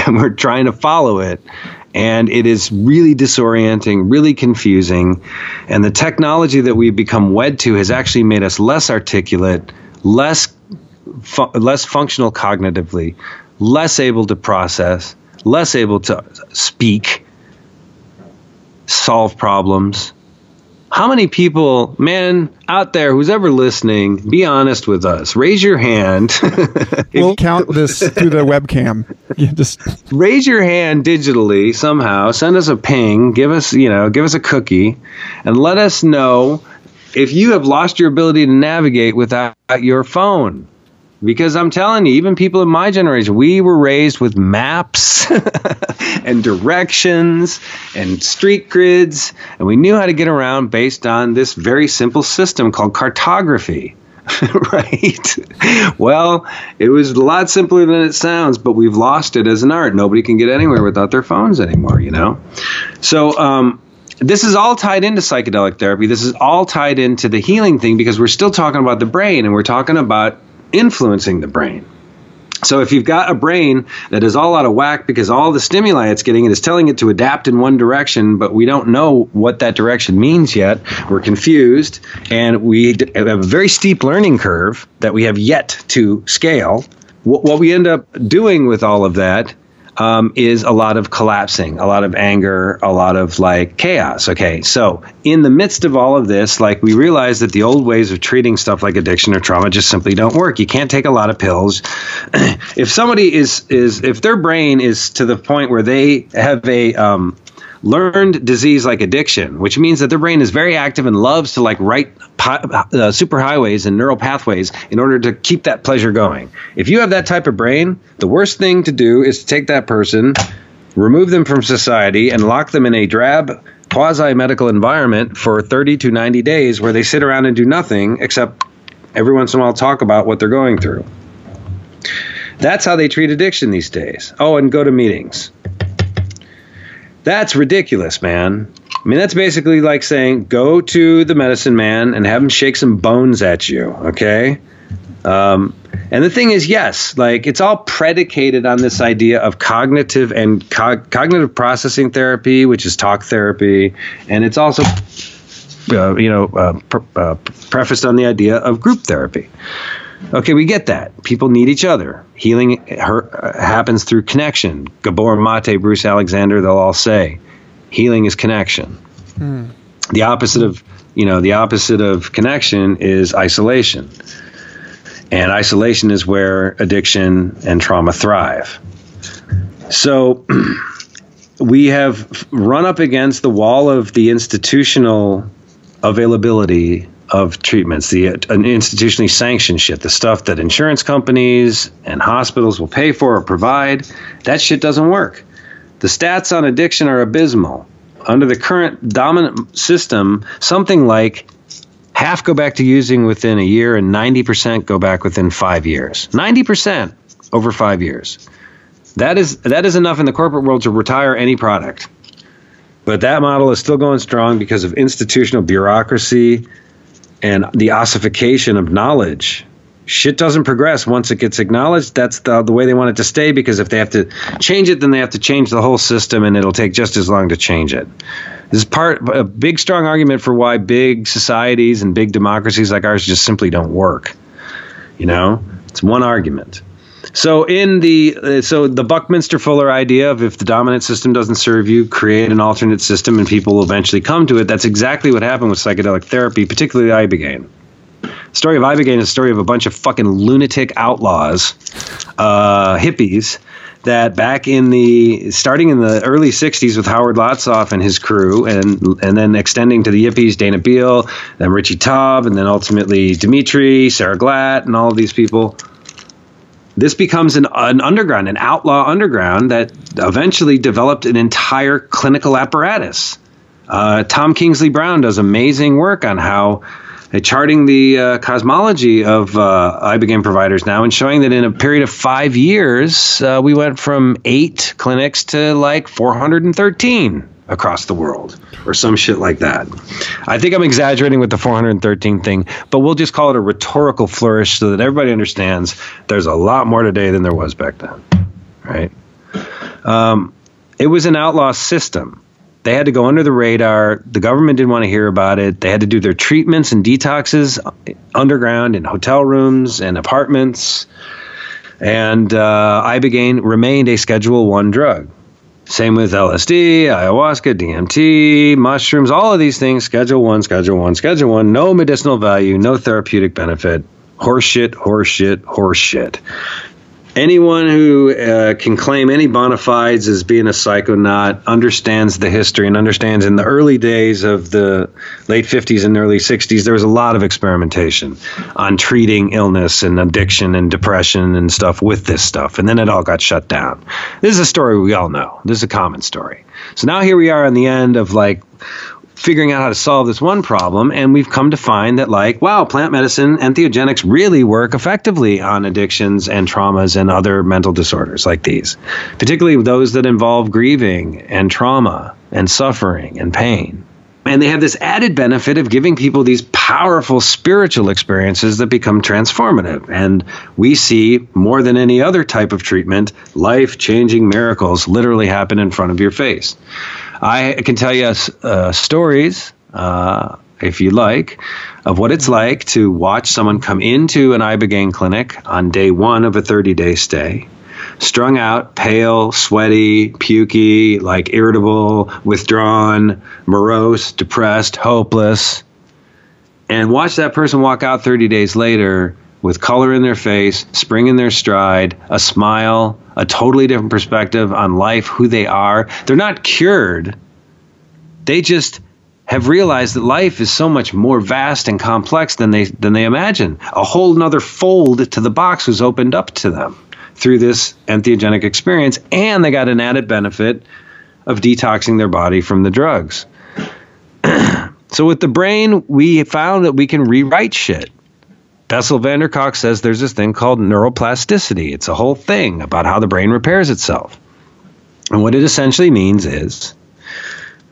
and we're trying to follow it. And it is really disorienting, really confusing. And the technology that we've become wed to has actually made us less articulate, less, fu- less functional cognitively, less able to process, less able to speak, solve problems. How many people, man, out there who's ever listening, be honest with us. Raise your hand. [LAUGHS] we'll count this through the webcam. [LAUGHS] Yeah, just raise your hand digitally somehow. Send us a ping. Give us, you know, give us a cookie, and let us know if you have lost your ability to navigate without your phone. Because I'm telling you, even people in my generation, we were raised with maps [LAUGHS] and directions and street grids, and we knew how to get around based on this very simple system called cartography. [LAUGHS] right? Well, it was a lot simpler than it sounds, but we've lost it as an art. Nobody can get anywhere without their phones anymore, you know? So, um, this is all tied into psychedelic therapy. This is all tied into the healing thing because we're still talking about the brain and we're talking about influencing the brain. So if you've got a brain that is all out of whack because all the stimuli it's getting it is telling it to adapt in one direction, but we don't know what that direction means yet, we're confused, and we have a very steep learning curve that we have yet to scale. What we end up doing with all of that um, is a lot of collapsing, a lot of anger, a lot of like chaos. Okay, so in the midst of all of this, like we realize that the old ways of treating stuff like addiction or trauma just simply don't work. You can't take a lot of pills. [CLEARS THROAT] if somebody is is if their brain is to the point where they have a um, learned disease like addiction, which means that their brain is very active and loves to like write uh, superhighways and neural pathways in order to keep that pleasure going. If you have that type of brain, the worst thing to do is to take that person, remove them from society, and lock them in a drab quasi medical environment for 30 to 90 days where they sit around and do nothing except every once in a while talk about what they're going through. That's how they treat addiction these days. Oh, and go to meetings. That's ridiculous, man. I mean, that's basically like saying go to the medicine man and have him shake some bones at you, okay? Um, and the thing is, yes, like it's all predicated on this idea of cognitive and co- cognitive processing therapy, which is talk therapy, and it's also, uh, you know, uh, pre- uh, prefaced on the idea of group therapy. Okay, we get that. People need each other. Healing her, happens through connection. Gabor Mate, Bruce Alexander, they'll all say, healing is connection. Mm. The opposite of, you know, the opposite of connection is isolation. And isolation is where addiction and trauma thrive. So [CLEARS THROAT] we have run up against the wall of the institutional availability of treatments, the institutionally sanctioned shit, the stuff that insurance companies and hospitals will pay for or provide, that shit doesn't work. The stats on addiction are abysmal. Under the current dominant system, something like half go back to using within a year and 90% go back within five years. 90% over five years. That is, that is enough in the corporate world to retire any product. But that model is still going strong because of institutional bureaucracy, and the ossification of knowledge. Shit doesn't progress once it gets acknowledged. That's the, the way they want it to stay because if they have to change it, then they have to change the whole system and it'll take just as long to change it. This is part a big strong argument for why big societies and big democracies like ours just simply don't work. You know, it's one argument. So in the uh, so the Buckminster Fuller idea of if the dominant system doesn't serve you, create an alternate system, and people will eventually come to it. That's exactly what happened with psychedelic therapy, particularly ibogaine. The story of ibogaine is a story of a bunch of fucking lunatic outlaws, uh, hippies that back in the starting in the early 60s with Howard Lotsof and his crew and and then extending to the Yippies, Dana Beal, then Richie Taub and then ultimately Dimitri, Sarah Glatt and all of these people this becomes an, an underground, an outlaw underground that eventually developed an entire clinical apparatus. Uh, Tom Kingsley Brown does amazing work on how uh, charting the uh, cosmology of uh, ibogaine providers now and showing that in a period of five years, uh, we went from eight clinics to like 413 across the world or some shit like that. I think I'm exaggerating with the 413 thing, but we'll just call it a rhetorical flourish so that everybody understands there's a lot more today than there was back then, right? Um, it was an outlaw system. They had to go under the radar. The government didn't want to hear about it. They had to do their treatments and detoxes underground in hotel rooms and apartments. And uh, Ibogaine remained a Schedule One drug. Same with LSD, ayahuasca, DMT, mushrooms, all of these things. Schedule one, schedule one, schedule one. No medicinal value, no therapeutic benefit. Horseshit, horseshit, horseshit anyone who uh, can claim any bona fides as being a psychonaut understands the history and understands in the early days of the late 50s and early 60s there was a lot of experimentation on treating illness and addiction and depression and stuff with this stuff. And then it all got shut down. This is a story we all know. This is a common story. So now here we are on the end of like figuring out how to solve this one problem and we've come to find that like wow plant medicine entheogenics really work effectively on addictions and traumas and other mental disorders like these particularly those that involve grieving and trauma and suffering and pain and they have this added benefit of giving people these powerful spiritual experiences that become transformative. And we see more than any other type of treatment, life changing miracles literally happen in front of your face. I can tell you uh, stories, uh, if you like, of what it's like to watch someone come into an Ibogaine clinic on day one of a 30 day stay, strung out, pale, sweaty, pukey, like irritable, withdrawn, morose, depressed, hopeless, and watch that person walk out 30 days later with color in their face, spring in their stride, a smile, a totally different perspective on life, who they are. They're not cured. They just have realized that life is so much more vast and complex than they than they imagine. A whole another fold to the box was opened up to them through this entheogenic experience, and they got an added benefit of detoxing their body from the drugs. [CLEARS THROAT] so with the brain, we found that we can rewrite shit. Bessel van der Kolk says there's this thing called neuroplasticity. It's a whole thing about how the brain repairs itself. And what it essentially means is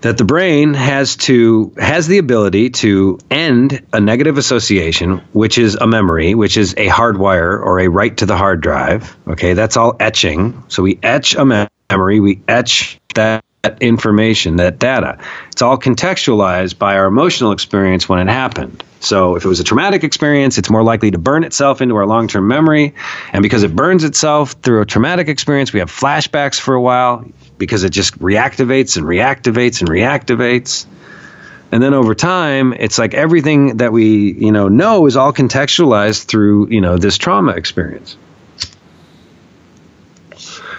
that the brain has to has the ability to end a negative association which is a memory which is a hardwire or a write to the hard drive okay that's all etching so we etch a memory we etch that information that data it's all contextualized by our emotional experience when it happened so if it was a traumatic experience it's more likely to burn itself into our long-term memory and because it burns itself through a traumatic experience we have flashbacks for a while because it just reactivates and reactivates and reactivates. And then over time, it's like everything that we, you know, know is all contextualized through, you know, this trauma experience.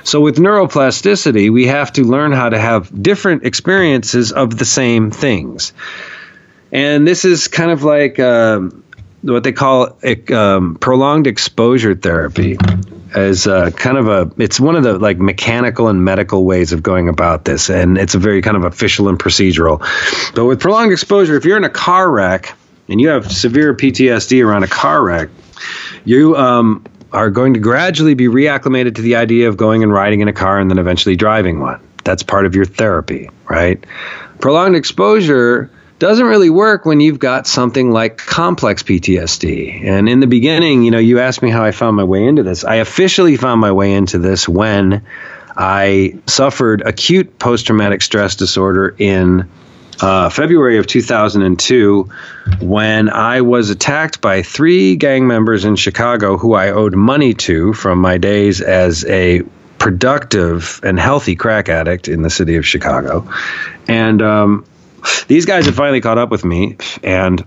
So with neuroplasticity, we have to learn how to have different experiences of the same things. And this is kind of like um, what they call um, prolonged exposure therapy, as a, kind of a it's one of the like mechanical and medical ways of going about this and it's a very kind of official and procedural but with prolonged exposure if you're in a car wreck and you have severe ptsd around a car wreck you um, are going to gradually be reacclimated to the idea of going and riding in a car and then eventually driving one that's part of your therapy right prolonged exposure doesn't really work when you've got something like complex PTSD. And in the beginning, you know, you asked me how I found my way into this. I officially found my way into this when I suffered acute post traumatic stress disorder in uh, February of 2002 when I was attacked by three gang members in Chicago who I owed money to from my days as a productive and healthy crack addict in the city of Chicago. And um, these guys have finally caught up with me, and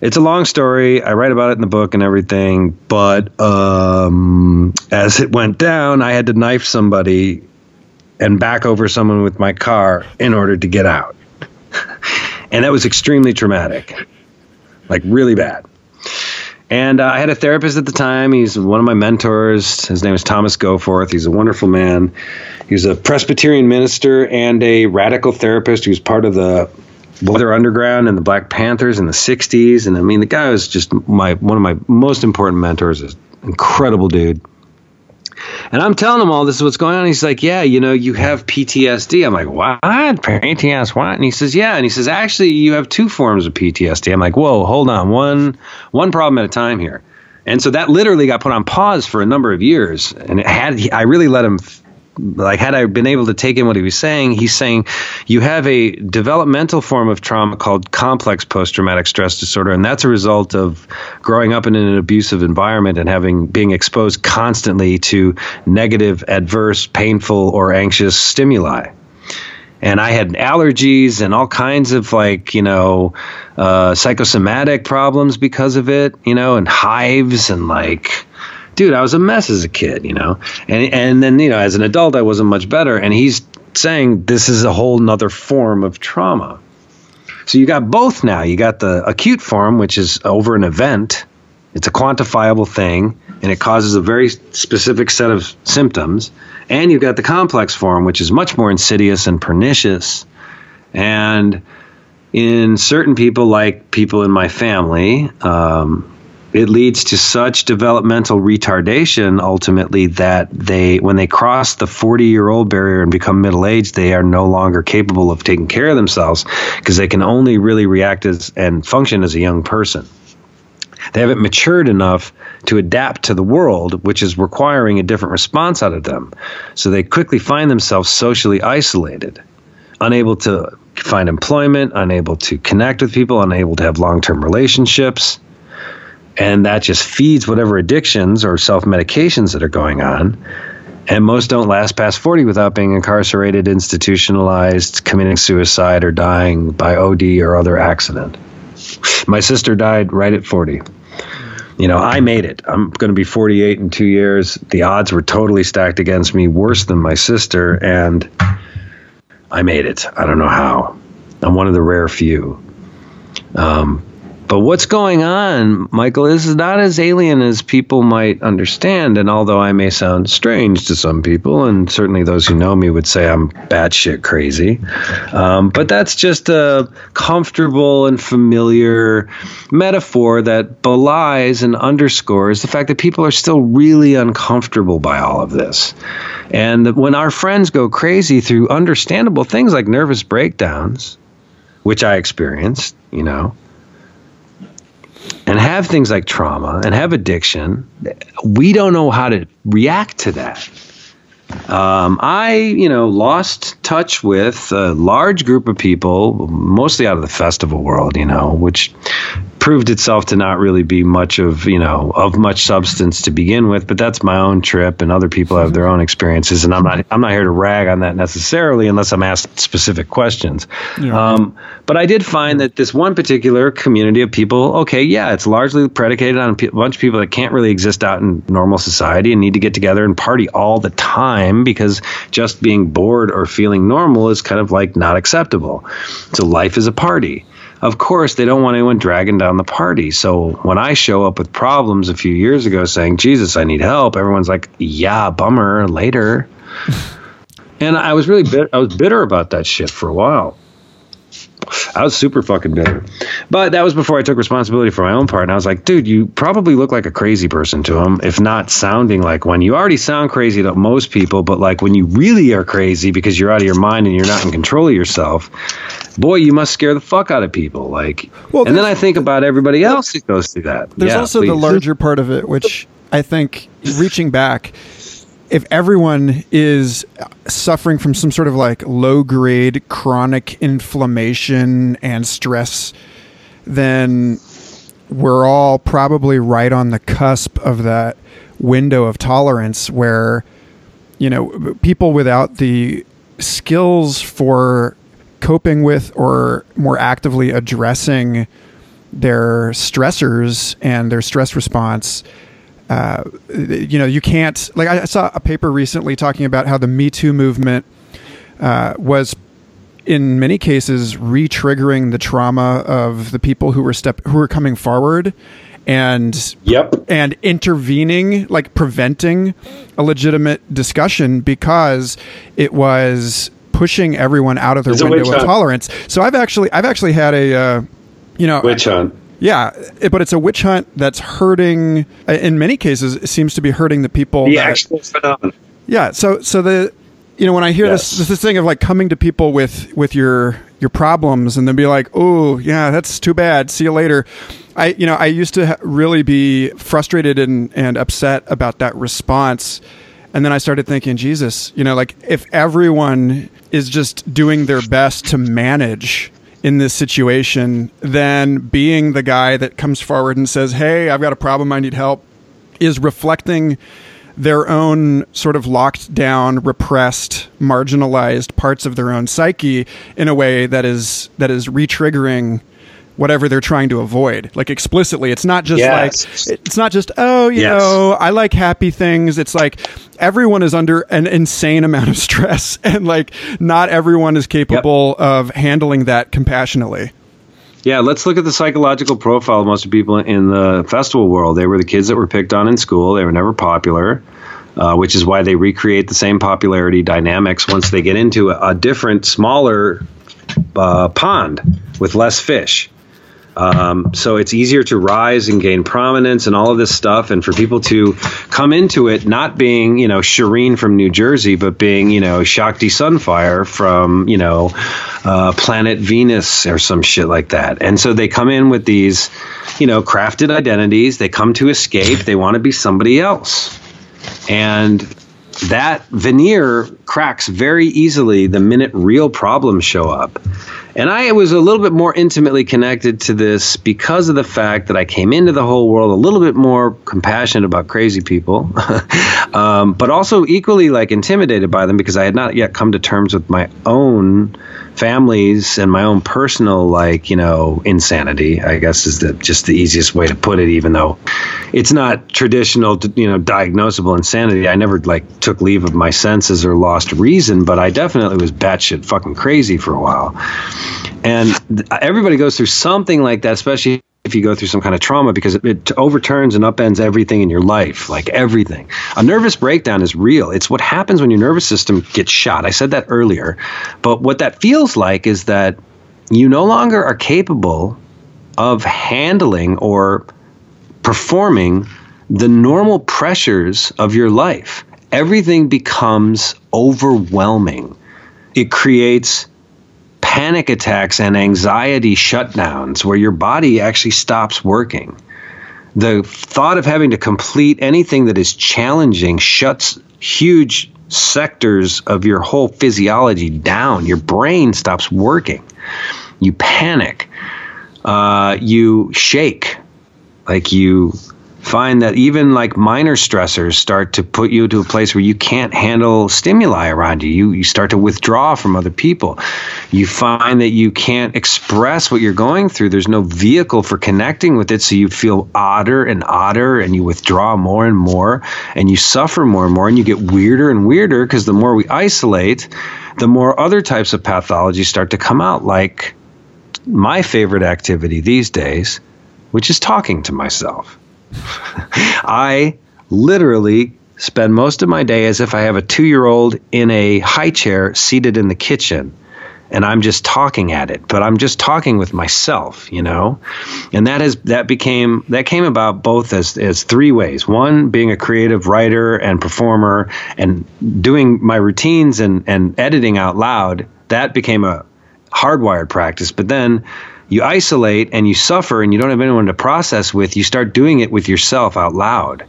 it's a long story. I write about it in the book and everything, but um, as it went down, I had to knife somebody and back over someone with my car in order to get out. [LAUGHS] and that was extremely traumatic, like really bad. And uh, I had a therapist at the time. He's one of my mentors. His name is Thomas Goforth. He's a wonderful man. He was a Presbyterian minister and a radical therapist. He was part of the Weather Underground and the Black Panthers in the '60s. And I mean, the guy was just my one of my most important mentors. An incredible dude. And I'm telling him all this is what's going on. He's like, Yeah, you know, you have PTSD. I'm like, What? PTSD, what? And he says, Yeah. And he says, Actually, you have two forms of PTSD. I'm like, Whoa, hold on. One one problem at a time here. And so that literally got put on pause for a number of years. And it had I really let him like had I been able to take in what he was saying, he's saying you have a developmental form of trauma called complex post-traumatic stress disorder, and that's a result of growing up in an abusive environment and having being exposed constantly to negative, adverse, painful, or anxious stimuli. And I had allergies and all kinds of like you know uh, psychosomatic problems because of it, you know, and hives and like dude, I was a mess as a kid, you know, and and then you know as an adult I wasn't much better, and he's saying this is a whole nother form of trauma. So you got both now. You got the acute form, which is over an event. It's a quantifiable thing, and it causes a very specific set of symptoms. And you've got the complex form, which is much more insidious and pernicious. And in certain people, like people in my family, um, it leads to such developmental retardation ultimately that they when they cross the 40 year old barrier and become middle aged they are no longer capable of taking care of themselves because they can only really react as and function as a young person. They haven't matured enough to adapt to the world which is requiring a different response out of them. So they quickly find themselves socially isolated unable to find employment unable to connect with people unable to have long-term relationships and that just feeds whatever addictions or self medications that are going on. And most don't last past 40 without being incarcerated, institutionalized, committing suicide, or dying by OD or other accident. My sister died right at 40. You know, I made it. I'm going to be 48 in two years. The odds were totally stacked against me, worse than my sister, and I made it. I don't know how. I'm one of the rare few. Um, But what's going on, Michael, is not as alien as people might understand. And although I may sound strange to some people, and certainly those who know me would say I'm batshit crazy, um, but that's just a comfortable and familiar metaphor that belies and underscores the fact that people are still really uncomfortable by all of this. And when our friends go crazy through understandable things like nervous breakdowns, which I experienced, you know, and have things like trauma and have addiction, we don't know how to react to that. Um, I, you know, lost touch with a large group of people, mostly out of the festival world, you know, which proved itself to not really be much of you know of much substance to begin with but that's my own trip and other people have their own experiences and i'm not i'm not here to rag on that necessarily unless i'm asked specific questions. Yeah. um, but i did find that this one particular community of people okay yeah it's largely predicated on a bunch of people that can't really exist out in normal society and need to get together and party all the time because just being bored or feeling normal is kind of like not acceptable. So life is a party of course they don't want anyone dragging down the party. So when I show up with problems a few years ago saying, Jesus, I need help, everyone's like, yeah, bummer, later. [LAUGHS] and I was really bit- I was bitter about that shit for a while. I was super fucking bitter. But that was before I took responsibility for my own part. And I was like, dude, you probably look like a crazy person to him, if not sounding like one. You already sound crazy to most people, but like when you really are crazy because you're out of your mind and you're not in control of yourself, boy, you must scare the fuck out of people. Like, well, and then I think about everybody else who goes through that. There's yeah, also please. the larger part of it, which I think reaching back if everyone is suffering from some sort of like low grade chronic inflammation and stress, then we're all probably right on the cusp of that window of tolerance where, you know, people without the skills for coping with or more actively addressing their stressors and their stress response uh, you know, you can't. Like, I saw a paper recently talking about how the Me Too movement uh, was, in many cases, re-triggering the trauma of the people who were step who were coming forward, and yep, and intervening, like preventing a legitimate discussion because it was pushing everyone out of their window of tolerance. So I've actually, I've actually had a, uh, you know, witch hunt yeah, it, but it's a witch hunt that's hurting. Eh, in many cases, it seems to be hurting the people. The that, actual phenomenon. Yeah. So, so the you know when I hear yes. this this thing of like coming to people with with your your problems and then be like, oh yeah, that's too bad. See you later. I you know I used to ha- really be frustrated and and upset about that response. And then I started thinking, Jesus, you know, like if everyone is just doing their best to manage in this situation than being the guy that comes forward and says, Hey, I've got a problem, I need help, is reflecting their own sort of locked down, repressed, marginalized parts of their own psyche in a way that is that is re-triggering whatever they're trying to avoid like explicitly it's not just yes. like it's not just oh you yes. know i like happy things it's like everyone is under an insane amount of [LAUGHS] stress and like not everyone is capable yep. of handling that compassionately yeah, let's look at the psychological profile of most of people in the festival world. They were the kids that were picked on in school. They were never popular, uh, which is why they recreate the same popularity dynamics once they get into a, a different, smaller uh, pond with less fish. Um, so it's easier to rise and gain prominence and all of this stuff, and for people to come into it not being, you know, Shireen from New Jersey, but being, you know, Shakti Sunfire from, you know, uh, Planet Venus or some shit like that. And so they come in with these, you know, crafted identities. They come to escape. They want to be somebody else, and that veneer cracks very easily the minute real problems show up. And I was a little bit more intimately connected to this because of the fact that I came into the whole world a little bit more compassionate about crazy people, [LAUGHS] um, but also equally like intimidated by them because I had not yet come to terms with my own families and my own personal like you know insanity i guess is the just the easiest way to put it even though it's not traditional you know diagnosable insanity. I never like took leave of my senses or lost reason but i definitely was batshit fucking crazy for a while. And everybody goes through something like that especially if you go through some kind of trauma because it, it overturns and upends everything in your life, like everything. A nervous breakdown is real. It's what happens when your nervous system gets shot. I said that earlier. But what that feels like is that you no longer are capable of handling or performing the normal pressures of your life. Everything becomes overwhelming. It creates panic attacks and anxiety shutdowns where your body actually stops working. The thought of having to complete anything that is challenging shuts huge sectors of your whole physiology down. Your brain stops working. You panic. Uh, you shake. Like you find that even like minor stressors start to put you to a place where you can't handle stimuli around you. You you start to withdraw from other people. You find that you can't express what you're going through. There's no vehicle for connecting with it, so you feel odder and odder and you withdraw more and more and you suffer more and more and you get weirder and weirder because the more we isolate, the more other types of pathology start to come out like my favorite activity these days, which is talking to myself. [LAUGHS] I literally spend most of my day as if I have a two year old in a high chair seated in the kitchen and I'm just talking at it, but I'm just talking with myself, you know? And that has that became that came about both as as three ways. One being a creative writer and performer and doing my routines and and editing out loud, that became a hardwired practice. But then you isolate and you suffer and you don't have anyone to process with, you start doing it with yourself out loud.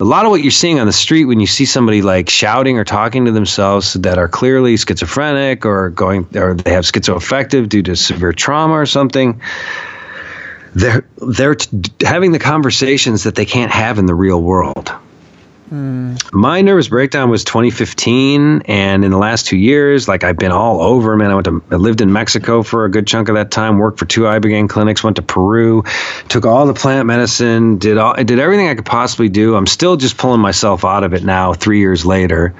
A lot of what you're seeing on the street when you see somebody like shouting or talking to themselves that are clearly schizophrenic or going or they have schizoaffective due to severe trauma or something, they're they're t- having the conversations that they can't have in the real world. My nervous breakdown was 2015, and in the last two years, like I've been all over. Man, I went to, I lived in Mexico for a good chunk of that time. Worked for two ibogaine clinics. Went to Peru, took all the plant medicine. Did all, did everything I could possibly do. I'm still just pulling myself out of it now. Three years later,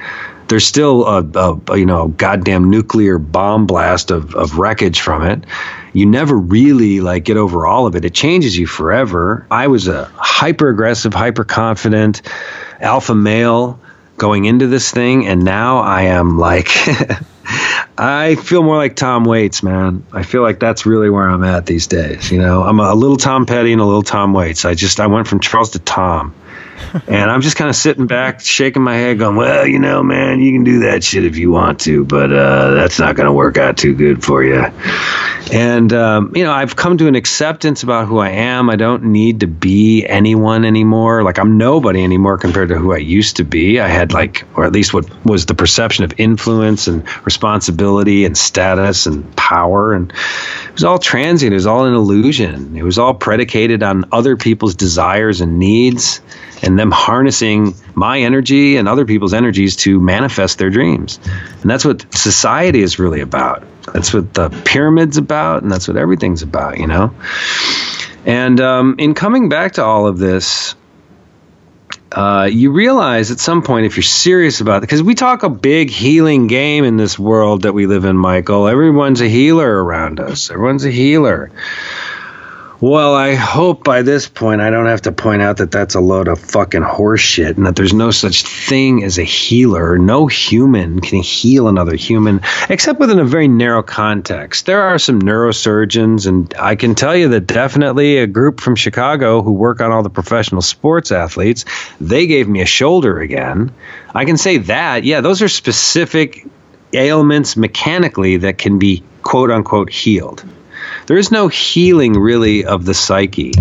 there's still a, a, you know goddamn nuclear bomb blast of, of wreckage from it you never really like get over all of it it changes you forever i was a hyper aggressive hyper confident alpha male going into this thing and now i am like [LAUGHS] i feel more like tom waits man. I feel like that's really where i'm at these days you know? I'm a little tom petty and a little tom waits. I just i went from charles to tom and I'm just kind of sitting back, shaking my head, going, "Well, you know, man, you can do that shit if you want to, but uh, that's not going to work out too good for you." And um, you know, I've come to an acceptance about who I am. I don't need to be anyone anymore. Like I'm nobody anymore compared to who I used to be. I had like, or at least what was the perception of influence and responsibility and status and power, and it was all transient. It was all an illusion. It was all predicated on other people's desires and needs and them harnessing my energy and other people's energies to manifest their dreams. And that's what society is really about. That's what the pyramid's about, and that's what everything's about, you know? And um, in coming back to all of this, uh, you realize at some point if you're serious about it, because we talk a big healing game in this world that we live in, Michael. Everyone's a healer around us. Everyone's a healer. Well, I hope by this point I don't have to point out that that's a load of fucking horseshit and that there's no such thing as a healer. No human can heal another human except within a very narrow context. There are some neurosurgeons, and I can tell you that definitely a group from Chicago who work on all the professional sports athletes, they gave me a shoulder again. I can say that, yeah, those are specific ailments mechanically that can be quote unquote healed there is no healing really of the psyche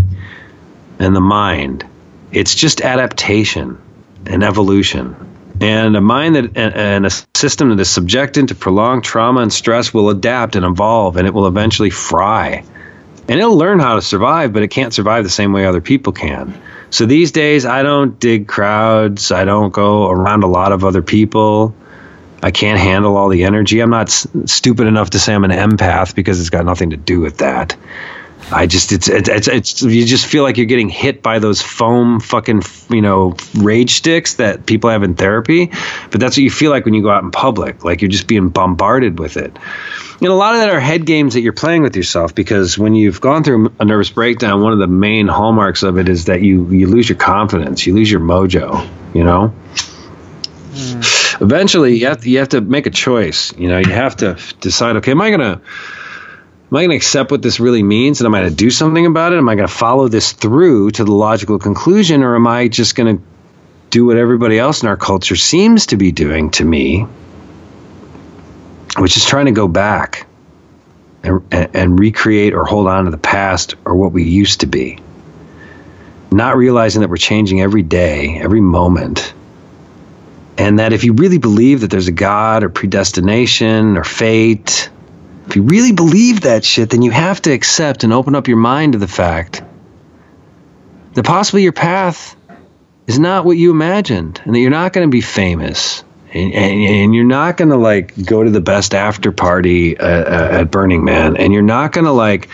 and the mind. It's just adaptation and evolution. And a mind that and a system that is subjected to prolonged trauma and stress will adapt and evolve and it will eventually fry. And it'll learn how to survive, but it can't survive the same way other people can. So these days, I don't dig crowds. I don't go around a lot of other people. I can't handle all the energy. I'm not s- stupid enough to say I'm an empath because it's got nothing to do with that. I just it's, it's it's you just feel like you're getting hit by those foam fucking you know rage sticks that people have in therapy, but that's what you feel like when you go out in public. Like you're just being bombarded with it. And a lot of that are head games that you're playing with yourself because when you've gone through a nervous breakdown, one of the main hallmarks of it is that you you lose your confidence, you lose your mojo. You know. Mm. Eventually, you have to, you have to make a choice. You know, you have to decide. Okay, am I gonna am I going to accept what this really means and am I going to do something about it? Am I going to follow this through to the logical conclusion or am I just going to do what everybody else in our culture seems to be doing to me, which is trying to go back and, and recreate or hold on to the past or what we used to be? Not realizing that we're changing every day, every moment. And that if you really believe that there's a God or predestination or fate, if you really believe that shit, then you have to accept and open up your mind to the fact that possibly your path is not what you imagined and that you're not going to be famous and, and, and you're not going to like go to the best after party at, at Burning Man and you're not going to like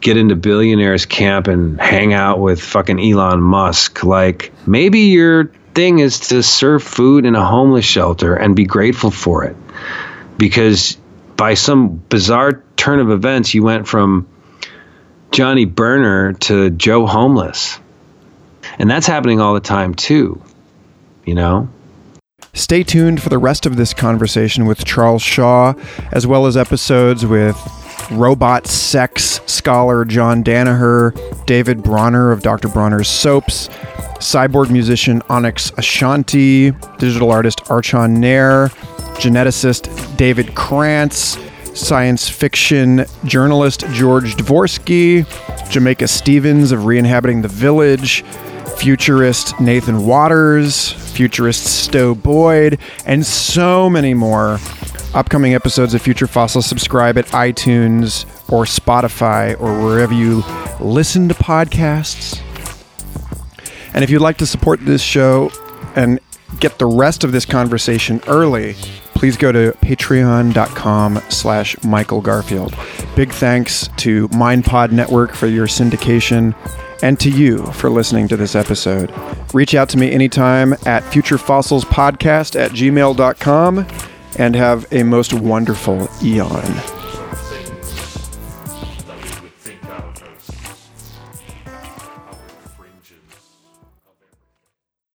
get into billionaires camp and hang out with fucking Elon Musk. Like maybe your thing is to serve food in a homeless shelter and be grateful for it because by some bizarre turn of events, you went from Johnny Burner to Joe Homeless. And that's happening all the time, too. You know? Stay tuned for the rest of this conversation with Charles Shaw, as well as episodes with robot sex scholar John Danaher, David Bronner of Dr. Bronner's Soaps, cyborg musician Onyx Ashanti, digital artist Archan Nair, geneticist David Krantz, science fiction journalist George Dvorsky, Jamaica Stevens of Re-inhabiting the Village, futurist Nathan Waters, futurist Stowe Boyd, and so many more. Upcoming episodes of Future Fossils subscribe at iTunes or Spotify or wherever you listen to podcasts. And if you'd like to support this show and get the rest of this conversation early, please go to patreon.com slash Michael Garfield. Big thanks to MindPod Network for your syndication and to you for listening to this episode. Reach out to me anytime at futurefossilspodcast at gmail.com and have a most wonderful eon.